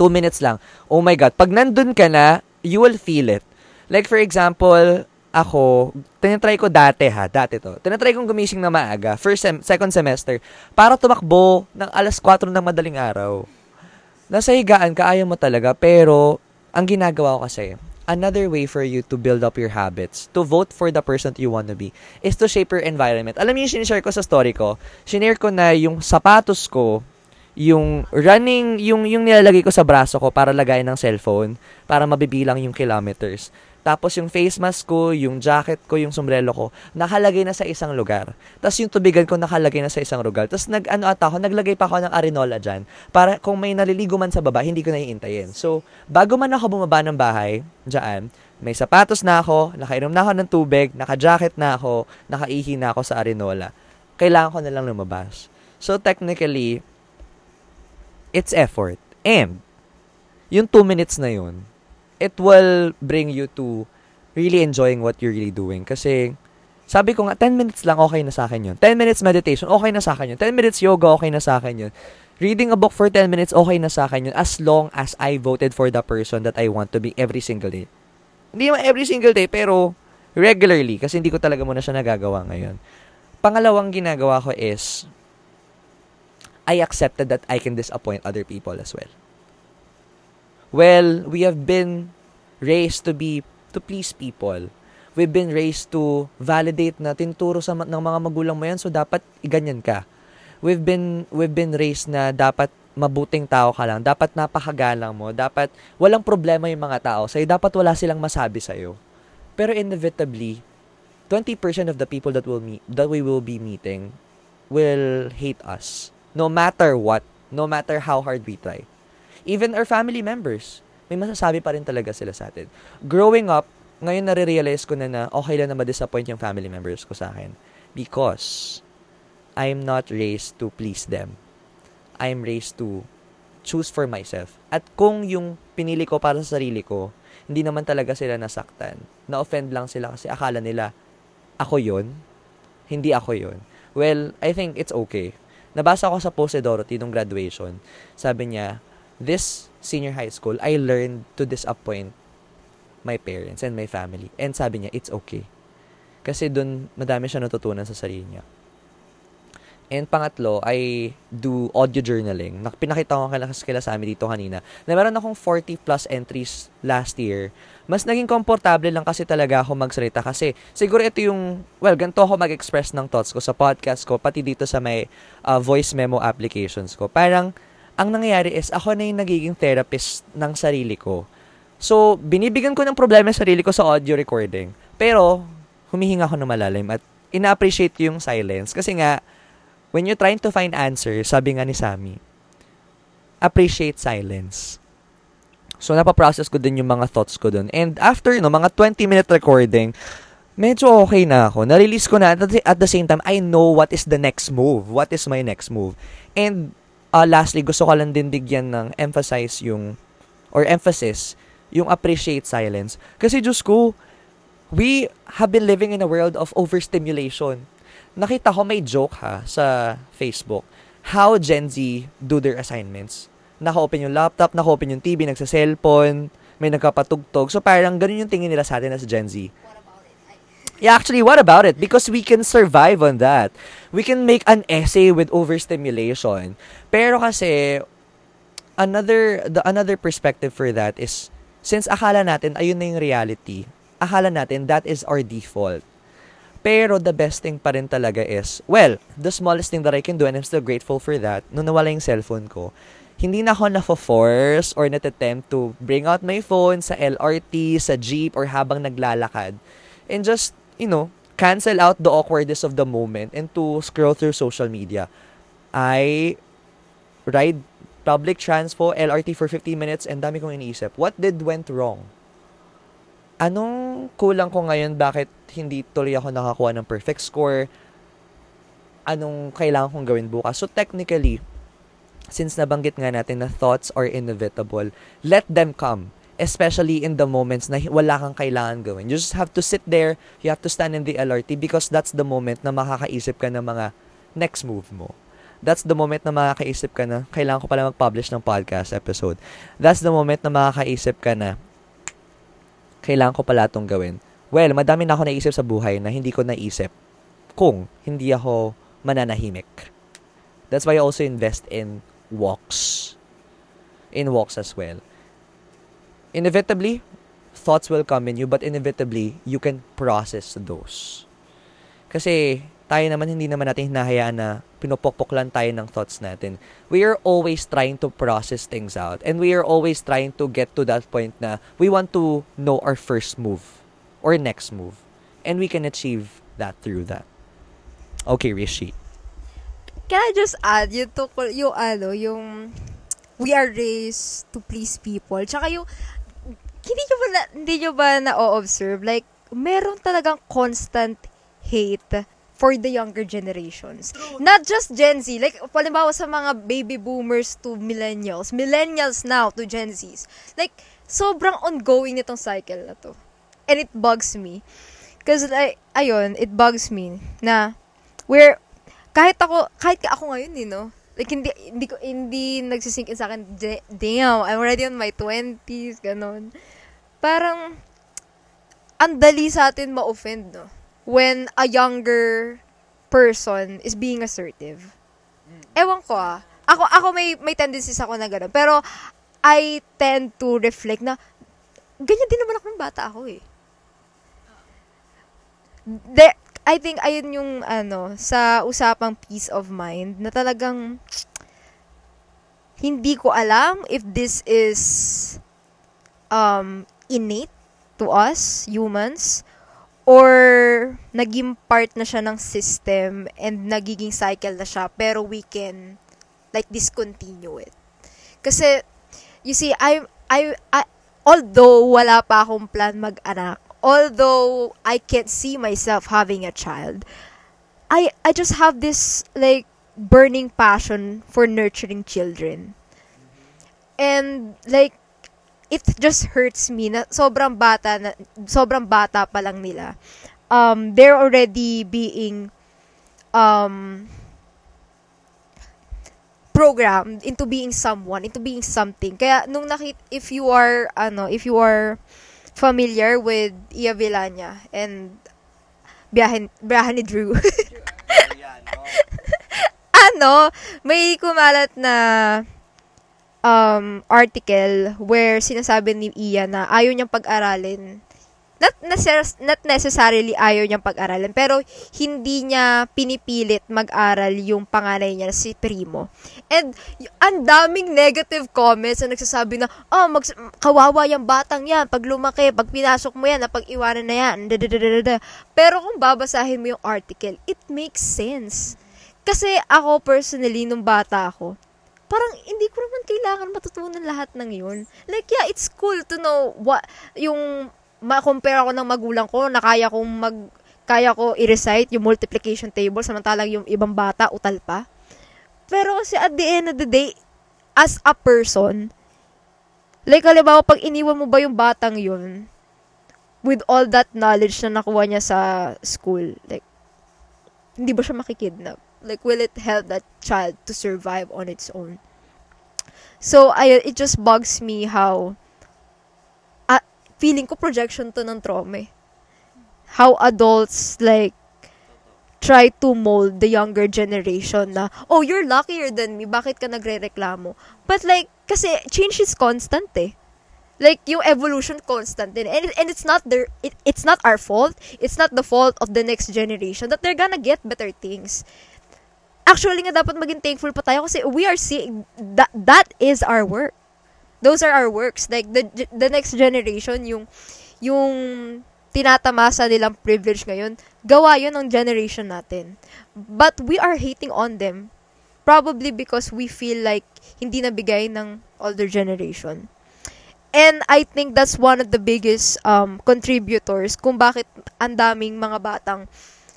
2 minutes lang. Oh my God. Pag nandun ka na, you will feel it. Like for example, ako, tinatry ko dati ha, dati to. Tinatry kong gumising na maaga, first sem- second semester, para tumakbo ng alas 4 ng madaling araw. Nasa higaan ka, ayaw mo talaga, pero ang ginagawa ko kasi, another way for you to build up your habits, to vote for the person you want to be, is to shape your environment. Alam niyo yung sinishare ko sa story ko? Sinare ko na yung sapatos ko, yung running, yung, yung nilalagay ko sa braso ko para lagay ng cellphone, para mabibilang yung kilometers. Tapos yung face mask ko, yung jacket ko, yung sombrero ko, nakalagay na sa isang lugar. Tapos yung tubigan ko nakalagay na sa isang lugar. Tapos nag, ano ata ako, naglagay pa ako ng arenola dyan. Para kung may naliligo man sa baba, hindi ko naiintayin. So, bago man ako bumaba ng bahay, dyan, may sapatos na ako, nakainom na ako ng tubig, naka-jacket na ako, nakaihi na ako sa arenola. Kailangan ko na lang lumabas. So, technically, it's effort. And, yung two minutes na yun, it will bring you to really enjoying what you're really doing. Kasi, sabi ko nga, 10 minutes lang, okay na sa akin yun. 10 minutes meditation, okay na sa akin yun. 10 minutes yoga, okay na sa akin yun. Reading a book for 10 minutes, okay na sa akin yun. As long as I voted for the person that I want to be every single day. Hindi naman every single day, pero regularly. Kasi hindi ko talaga muna siya nagagawa ngayon. Pangalawang ginagawa ko is, I accepted that I can disappoint other people as well. Well, we have been raised to be to please people. We've been raised to validate na tinuturo sa ng mga magulang mo yan so dapat iganyan ka. We've been we've been raised na dapat mabuting tao ka lang, dapat napakagalang mo, dapat walang problema yung mga tao sa'yo, dapat wala silang masabi sa'yo. Pero inevitably, 20% of the people that will meet that we will be meeting will hate us no matter what, no matter how hard we try. Even our family members, may masasabi pa rin talaga sila sa atin. Growing up, ngayon nare-realize ko na na okay lang na ma-disappoint yung family members ko sa akin. Because I'm not raised to please them. I'm raised to choose for myself. At kung yung pinili ko para sa sarili ko, hindi naman talaga sila nasaktan. Na-offend lang sila kasi akala nila, ako yon Hindi ako yon Well, I think it's okay. Nabasa ko sa post ni Dorothy nung graduation. Sabi niya, this senior high school, I learned to disappoint my parents and my family. And sabi niya, it's okay. Kasi dun, madami siya natutunan sa sarili niya. And pangatlo, I do audio journaling. Pinakita ko kala, kila sa amin dito kanina na meron akong 40 plus entries last year. Mas naging komportable lang kasi talaga ako magsalita kasi siguro ito yung, well, ganito ako mag-express ng thoughts ko sa podcast ko, pati dito sa may uh, voice memo applications ko. Parang, ang nangyayari is ako na yung nagiging therapist ng sarili ko. So, binibigyan ko ng problema sa sarili ko sa audio recording. Pero, humihinga ako ng malalim at ina-appreciate yung silence. Kasi nga, when you're trying to find answers, sabi nga ni Sammy, appreciate silence. So, napaprocess ko din yung mga thoughts ko dun. And after, no, mga 20-minute recording, medyo okay na ako. Na-release ko na. At the same time, I know what is the next move. What is my next move. And uh, lastly, gusto ko lang din bigyan ng emphasize yung, or emphasis, yung appreciate silence. Kasi Diyos ko, we have been living in a world of overstimulation. Nakita ko may joke ha sa Facebook. How Gen Z do their assignments. Naka-open yung laptop, naka-open yung TV, nagsa-cellphone, may nagkapatugtog. So parang ganun yung tingin nila sa atin as Gen Z. Yeah, actually, what about it? Because we can survive on that. We can make an essay with overstimulation. Pero kasi, another, the another perspective for that is, since akala natin, ayun na yung reality, akala natin that is our default. Pero the best thing pa rin talaga is, well, the smallest thing that I can do, and I'm still grateful for that, nung nawala yung cellphone ko, hindi na ako na-force or nat-attempt to bring out my phone sa LRT, sa jeep, or habang naglalakad. And just you know, cancel out the awkwardness of the moment and to scroll through social media. I ride public transport, LRT for 15 minutes, and dami kong iniisip. What did went wrong? Anong kulang ko ngayon? Bakit hindi tuloy ako nakakuha ng perfect score? Anong kailangan kong gawin bukas? So technically, since nabanggit nga natin na thoughts are inevitable, let them come especially in the moments na wala kang kailangan gawin. You just have to sit there, you have to stand in the LRT because that's the moment na makakaisip ka ng mga next move mo. That's the moment na makakaisip ka na kailangan ko pala mag-publish ng podcast episode. That's the moment na makakaisip ka na kailangan ko pala itong gawin. Well, madami na ako naisip sa buhay na hindi ko naisip kung hindi ako mananahimik. That's why I also invest in walks. In walks as well inevitably, thoughts will come in you, but inevitably, you can process those. Kasi, tayo naman, hindi naman natin hinahayaan na pinupokpok lang tayo ng thoughts natin. We are always trying to process things out. And we are always trying to get to that point na we want to know our first move or next move. And we can achieve that through that. Okay, Rishi. Can I just add yung tukol, yung ano, yung we are raised to please people. Tsaka yung, hindi nyo ba, na, hindi nyo ba na-observe? Like, meron talagang constant hate for the younger generations. Not just Gen Z. Like, palimbawa sa mga baby boomers to millennials. Millennials now to Gen Zs. Like, sobrang ongoing nitong cycle na to. And it bugs me. Because, like, ayun, it bugs me na we're, kahit ako, kahit ka ako ngayon, you know, like, hindi, hindi ko, hindi nagsisink in sa akin, damn, I'm already on my 20s, ganon. Parang, ang dali sa atin ma-offend, no? when a younger person is being assertive. Ewan ko ah. Ako, ako may, may tendencies ako na gano'n. Pero, I tend to reflect na, ganyan din naman ako ng bata ako eh. There, I think, ayun yung, ano, sa usapang peace of mind, na talagang, hindi ko alam if this is um, innate to us, humans, or naging part na siya ng system and nagiging cycle na siya pero we can like discontinue it. Kasi you see I I, I although wala pa akong plan mag-anak, although I can't see myself having a child, I I just have this like burning passion for nurturing children. And like it just hurts me na sobrang bata na sobrang bata pa lang nila. Um they're already being um programmed into being someone, into being something. Kaya nung nakit if you are ano, if you are familiar with Ia Villania and biyahe, biyahe ni Drew. ano, may kumalat na um, article where sinasabi ni Iya na ayaw niyang pag-aralin. Not, necess- not necessarily ayaw niyang pag-aralin, pero hindi niya pinipilit mag-aral yung panganay niya si Primo. And ang daming negative comments na nagsasabi na, oh, mag- kawawa yung batang yan, pag lumaki, pag pinasok mo yan, pag iwanan na yan, dadadadada. Pero kung babasahin mo yung article, it makes sense. Kasi ako personally, nung bata ako, parang hindi ko naman kailangan matutunan lahat ng yun. Like, yeah, it's cool to know what, yung ma-compare ako ng magulang ko na kaya kong mag, kaya ko i-recite yung multiplication table samantalang yung ibang bata utal pa. Pero kasi at the end of the day, as a person, like, halimbawa, pag iniwan mo ba yung batang yun, with all that knowledge na nakuha niya sa school, like, hindi ba siya makikidnap? Like, will it help that child to survive on its own? So, I, it just bugs me how, feeling ko projection to ng trauma eh. How adults, like, try to mold the younger generation na, oh, you're luckier than me, bakit ka nagre-reklamo? But like, kasi change is constant eh. Like, yung evolution constant din. And, and it's not their, it, it's not our fault. It's not the fault of the next generation that they're gonna get better things actually nga dapat maging thankful pa tayo kasi we are seeing that that is our work. Those are our works. Like the the next generation yung yung tinatamasa nilang privilege ngayon, gawa yun ng generation natin. But we are hating on them probably because we feel like hindi nabigay ng older generation. And I think that's one of the biggest um, contributors kung bakit ang daming mga batang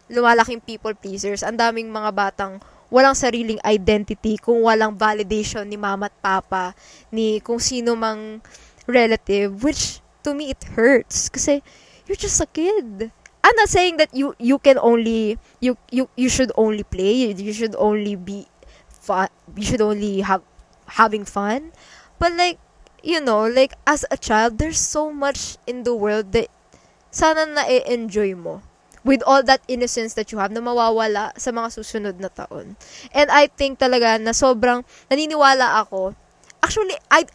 lumalaking people pleasers, ang daming mga batang walang sariling identity, kung walang validation ni mama at papa, ni kung sino mang relative, which to me it hurts kasi you're just a kid. I'm not saying that you you can only you you you should only play, you should only be fun, you should only have having fun. But like, you know, like as a child, there's so much in the world that sana na-enjoy mo with all that innocence that you have na mawawala sa mga susunod na taon. And I think talaga na sobrang naniniwala ako. Actually, I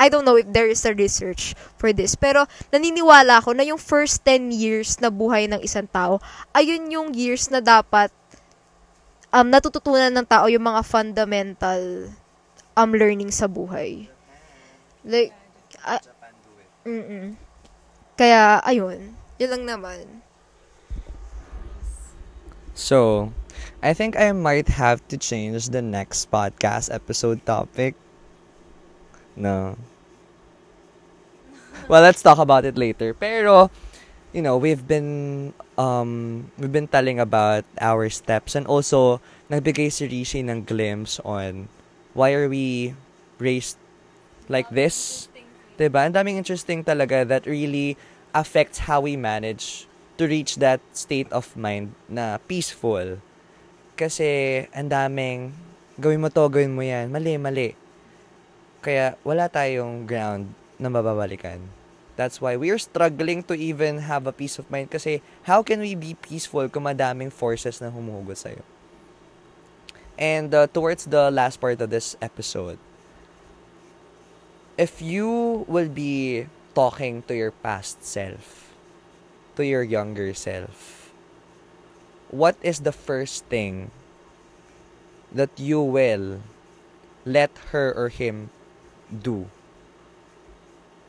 I don't know if there is a research for this, pero naniniwala ako na yung first 10 years na buhay ng isang tao, ayun yung years na dapat um, natututunan ng tao yung mga fundamental um, learning sa buhay. Like, mm Kaya, ayun. Yun lang naman. So, I think I might have to change the next podcast episode topic. No. Well, let's talk about it later. Pero, you know, we've been um we've been telling about our steps and also nagbigay si Rishi ng glimpse on why are we raised like this. Diba? Ang daming interesting talaga that really affects how we manage to reach that state of mind na peaceful. Kasi ang daming gawin mo to, gawin mo yan. Mali, mali. Kaya wala tayong ground na mababalikan. That's why we are struggling to even have a peace of mind kasi how can we be peaceful kung madaming forces na humuhugot sa'yo? And uh, towards the last part of this episode, if you will be talking to your past self, to your younger self, what is the first thing that you will let her or him do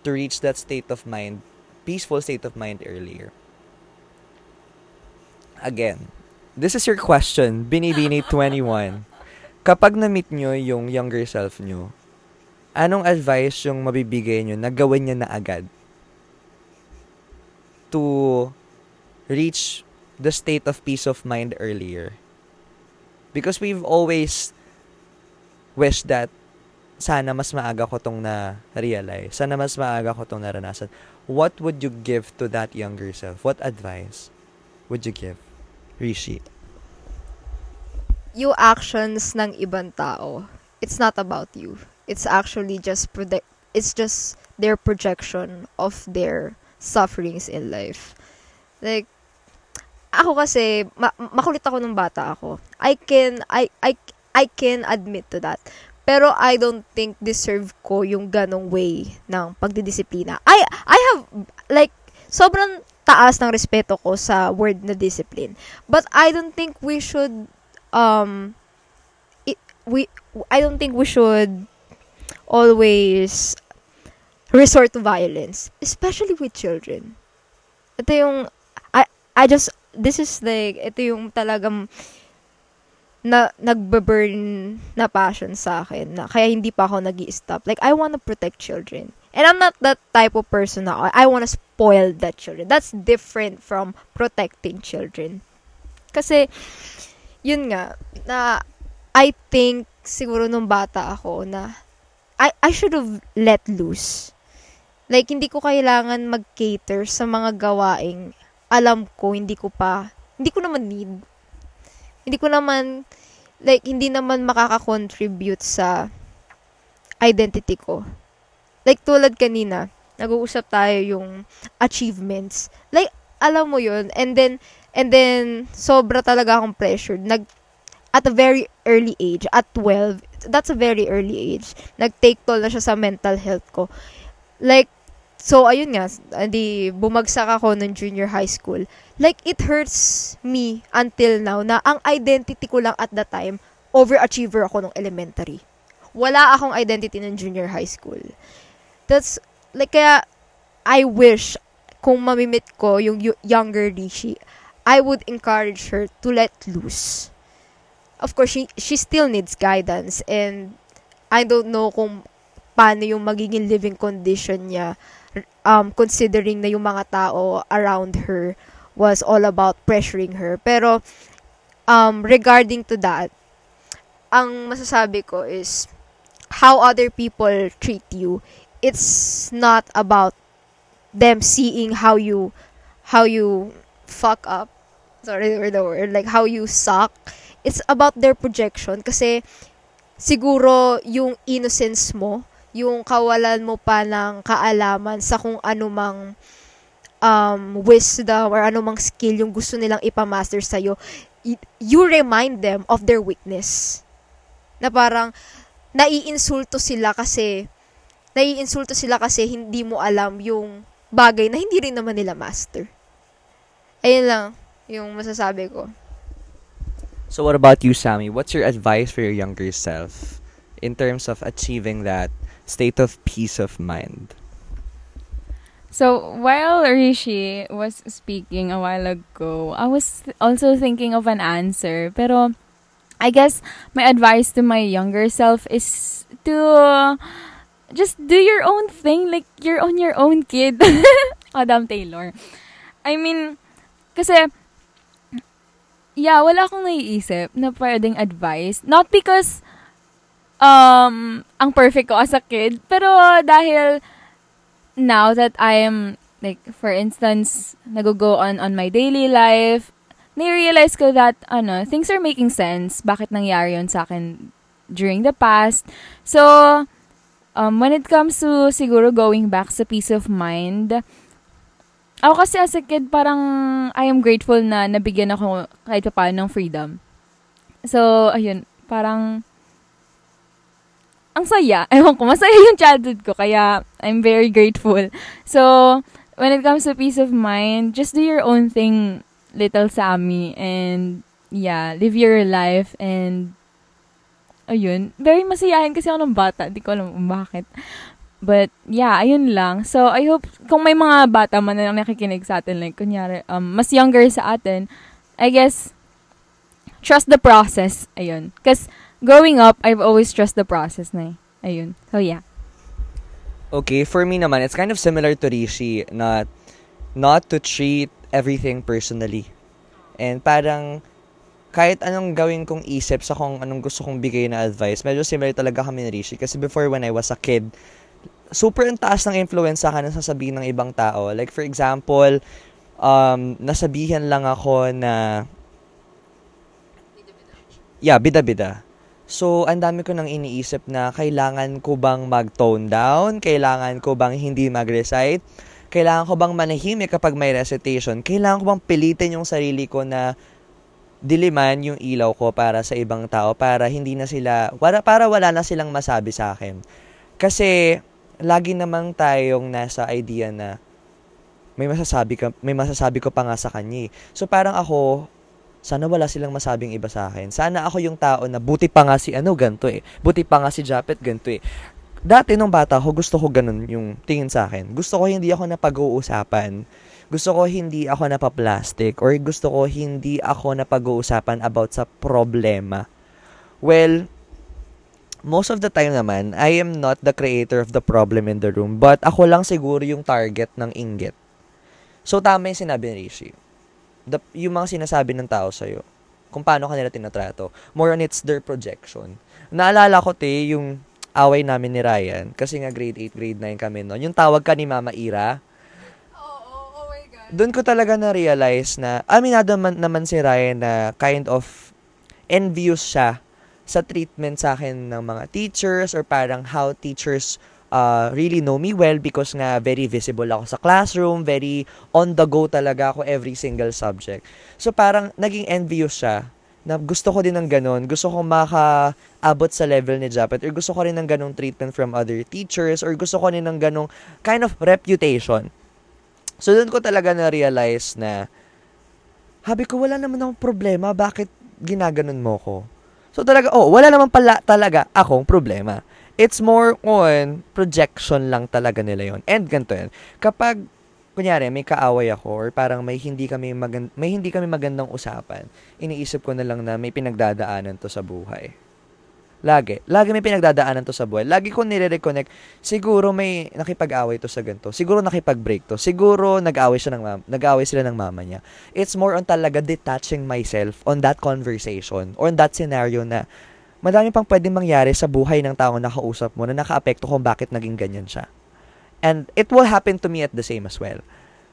to reach that state of mind, peaceful state of mind earlier? Again, this is your question, Binibini21. Kapag na-meet nyo yung younger self nyo, anong advice yung mabibigay nyo na gawin niya na agad to reach the state of peace of mind earlier? Because we've always wished that sana mas maaga ko tong na-realize. Sana mas maaga ko tong naranasan. What would you give to that younger self? What advice would you give? Rishi. Yung actions ng ibang tao, it's not about you. It's actually just prode- it's just their projection of their sufferings in life. Like, ako kasi, ma- makulit ako nung bata ako. I can, I, I, I can admit to that. Pero I don't think deserve ko yung ganong way ng pagdidisiplina. I, I have, like, sobrang taas ng respeto ko sa word na discipline. But I don't think we should, um, it, we, I don't think we should always resort to violence, especially with children. Ito yung, I, I just, this is like, ito yung talagang, na nagbe-burn na passion sa akin na kaya hindi pa ako nag stop Like, I want to protect children. And I'm not that type of person na I want to spoil the children. That's different from protecting children. Kasi, yun nga, na I think siguro nung bata ako na I, I should have let loose. Like, hindi ko kailangan mag-cater sa mga gawaing alam ko, hindi ko pa, hindi ko naman need hindi ko naman, like, hindi naman makaka-contribute sa identity ko. Like, tulad kanina, nag-uusap tayo yung achievements. Like, alam mo yun, and then, and then, sobra talaga akong pressured. Nag, at a very early age, at 12, that's a very early age, nag-take toll na siya sa mental health ko. Like, So, ayun nga, di bumagsak ako ng junior high school. Like, it hurts me until now na ang identity ko lang at the time, overachiever ako nung elementary. Wala akong identity ng junior high school. That's, like, kaya, I wish, kung mamimit ko yung younger Rishi, I would encourage her to let loose. Of course, she, she still needs guidance and I don't know kung paano yung magiging living condition niya um, considering na yung mga tao around her was all about pressuring her. Pero, um, regarding to that, ang masasabi ko is, how other people treat you, it's not about them seeing how you, how you fuck up, sorry for the word, like how you suck. It's about their projection kasi siguro yung innocence mo yung kawalan mo pa ng kaalaman sa kung anumang um, wisdom or anumang skill yung gusto nilang ipamaster sa'yo, you remind them of their weakness. Na parang, naiinsulto sila kasi naiinsulto sila kasi hindi mo alam yung bagay na hindi rin naman nila master. Ayun lang yung masasabi ko. So what about you, Sammy? What's your advice for your younger self in terms of achieving that state of peace of mind? So while Rishi was speaking a while ago, I was also thinking of an answer. Pero I guess my advice to my younger self is to just do your own thing. Like you're on your own kid. Adam Taylor. I mean, kasi yeah, wala akong naiisip na pwedeng advice. Not because um ang perfect ko as a kid, pero dahil now that I am like for instance nago-go on on my daily life ni-realize ko that ano things are making sense. Bakit nangyari yon sa akin during the past? So um, when it comes to siguro going back sa peace of mind ako kasi as a kid parang I am grateful na nabigyan ako kahit pa paano ng freedom. So ayun parang ang saya. Ewan ko, masaya yung childhood ko. Kaya, I'm very grateful. So, when it comes to peace of mind, just do your own thing, little Sammy. And, yeah, live your life. And, ayun. Very masayahin kasi ako ng bata. Hindi ko alam bakit. But, yeah, ayun lang. So, I hope, kung may mga bata man na nakikinig sa atin, like, kunyari, um, mas younger sa atin, I guess, trust the process. Ayun. Because, growing up, I've always trust the process na eh. Ayun. So, yeah. Okay, for me naman, it's kind of similar to Rishi, not, not to treat everything personally. And parang, kahit anong gawin kong isip sa kung anong gusto kong bigay na advice, medyo similar talaga kami ni Rishi. Kasi before when I was a kid, super ang taas ng influence sa akin ng sasabihin ng ibang tao. Like for example, um, nasabihan lang ako na, yeah, bida-bida. So, ang dami ko nang iniisip na kailangan ko bang mag-tone down? Kailangan ko bang hindi mag-recite? Kailangan ko bang manahimik kapag may recitation? Kailangan ko bang pilitin yung sarili ko na diliman yung ilaw ko para sa ibang tao para hindi na sila, para, para wala na silang masabi sa akin. Kasi, lagi namang tayong nasa idea na may masasabi ka, may masasabi ko pa nga sa kanya. Eh. So parang ako, sana wala silang masabing iba sa akin. Sana ako yung tao na buti pa nga si ano ganto eh. Buti pa nga si Japet ganto eh. Dati nung bata ko, gusto ko ganun yung tingin sa akin. Gusto ko hindi ako napag-uusapan. Gusto ko hindi ako napaplastic or gusto ko hindi ako napag-uusapan about sa problema. Well, most of the time naman, I am not the creator of the problem in the room, but ako lang siguro yung target ng inggit. So, tama yung sinabi ni Rishi the, yung mga sinasabi ng tao sa'yo, kung paano kanila tinatrato. More on it's their projection. Naalala ko, te, yung away namin ni Ryan, kasi nga grade 8, grade 9 kami noon, yung tawag ka ni Mama Ira. Oh, oh, oh my God. Doon ko talaga na-realize na, aminado man, naman si Ryan na kind of envious siya sa treatment sa akin ng mga teachers or parang how teachers uh, really know me well because nga very visible ako sa classroom, very on the go talaga ako every single subject. So parang naging envious siya na gusto ko din ng ganun, gusto ko makaabot sa level ni Japet or gusto ko rin ng ganung treatment from other teachers or gusto ko rin ng ganung kind of reputation. So doon ko talaga na-realize na habi ko wala naman akong problema, bakit ginaganon mo ko? So talaga, oh, wala naman pala talaga akong problema. It's more on projection lang talaga nila yon And ganito yan. Kapag, kunyari, may kaaway ako or parang may hindi kami, magand- may hindi kami magandang usapan, iniisip ko na lang na may pinagdadaanan to sa buhay. Lagi. Lagi may pinagdadaanan to sa buhay. Lagi ko nire-reconnect. Siguro may nakipag-away to sa ganito. Siguro nakipag-break to. Siguro nag-away siya ng mama, nag-away sila ng mama niya. It's more on talaga detaching myself on that conversation or on that scenario na madami pang pwedeng mangyari sa buhay ng taong nakausap mo na nakaapekto kung bakit naging ganyan siya. And it will happen to me at the same as well.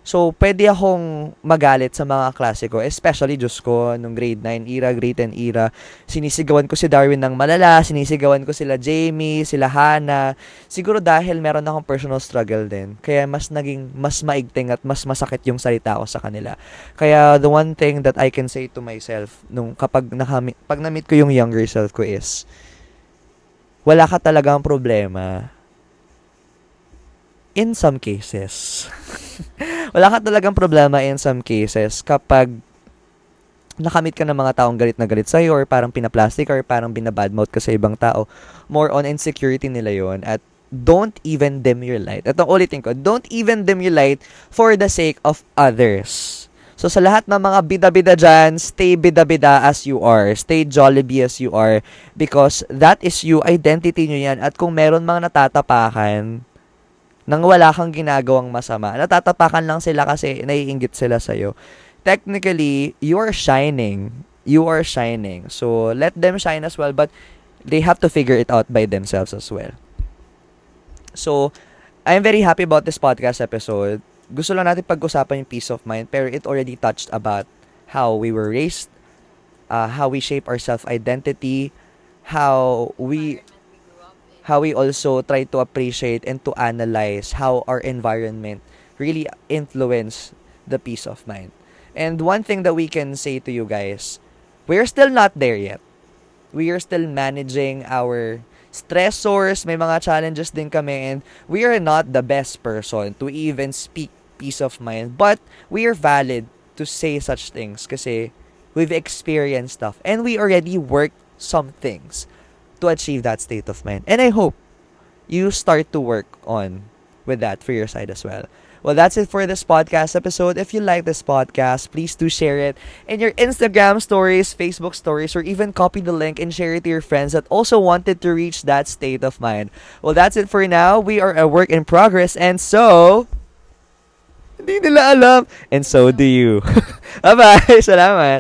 So, pwede akong magalit sa mga klase ko, especially, Diyos ko, nung grade 9 era, grade 10 era, sinisigawan ko si Darwin ng malala, sinisigawan ko sila Jamie, sila Hannah. Siguro dahil meron akong personal struggle din. Kaya mas naging, mas maigting at mas masakit yung salita ko sa kanila. Kaya the one thing that I can say to myself, nung kapag nakamit, pag na-meet ko yung younger self ko is, wala ka talagang problema in some cases. Wala ka talagang problema in some cases kapag nakamit ka ng mga taong galit na galit sa'yo or parang pinaplastic or parang binabadmouth ka sa ibang tao. More on insecurity nila yon at don't even dim your light. Ito ulitin ko, don't even dim your light for the sake of others. So sa lahat ng mga bida-bida dyan, stay bida-bida as you are. Stay Jollibee as you are. Because that is you, identity nyo yan. At kung meron mga natatapakan, nang wala kang ginagawang masama, natatapakan lang sila kasi naiingit sila sa'yo. Technically, you are shining. You are shining. So, let them shine as well, but they have to figure it out by themselves as well. So, I'm very happy about this podcast episode gusto lang natin pag-usapan yung peace of mind, pero it already touched about how we were raised, uh, how we shape our self-identity, how we how we also try to appreciate and to analyze how our environment really influence the peace of mind. And one thing that we can say to you guys, we're still not there yet. We are still managing our stressors, may mga challenges din kami and we are not the best person to even speak peace of mind. But we are valid to say such things kasi we've experienced stuff and we already worked some things to achieve that state of mind. And I hope you start to work on with that for your side as well. Well, that's it for this podcast episode. If you like this podcast, please do share it in your Instagram stories, Facebook stories, or even copy the link and share it to your friends that also wanted to reach that state of mind. Well, that's it for now. We are a work in progress, and so Hindi nila alam. And so do you. Bye-bye. Salamat.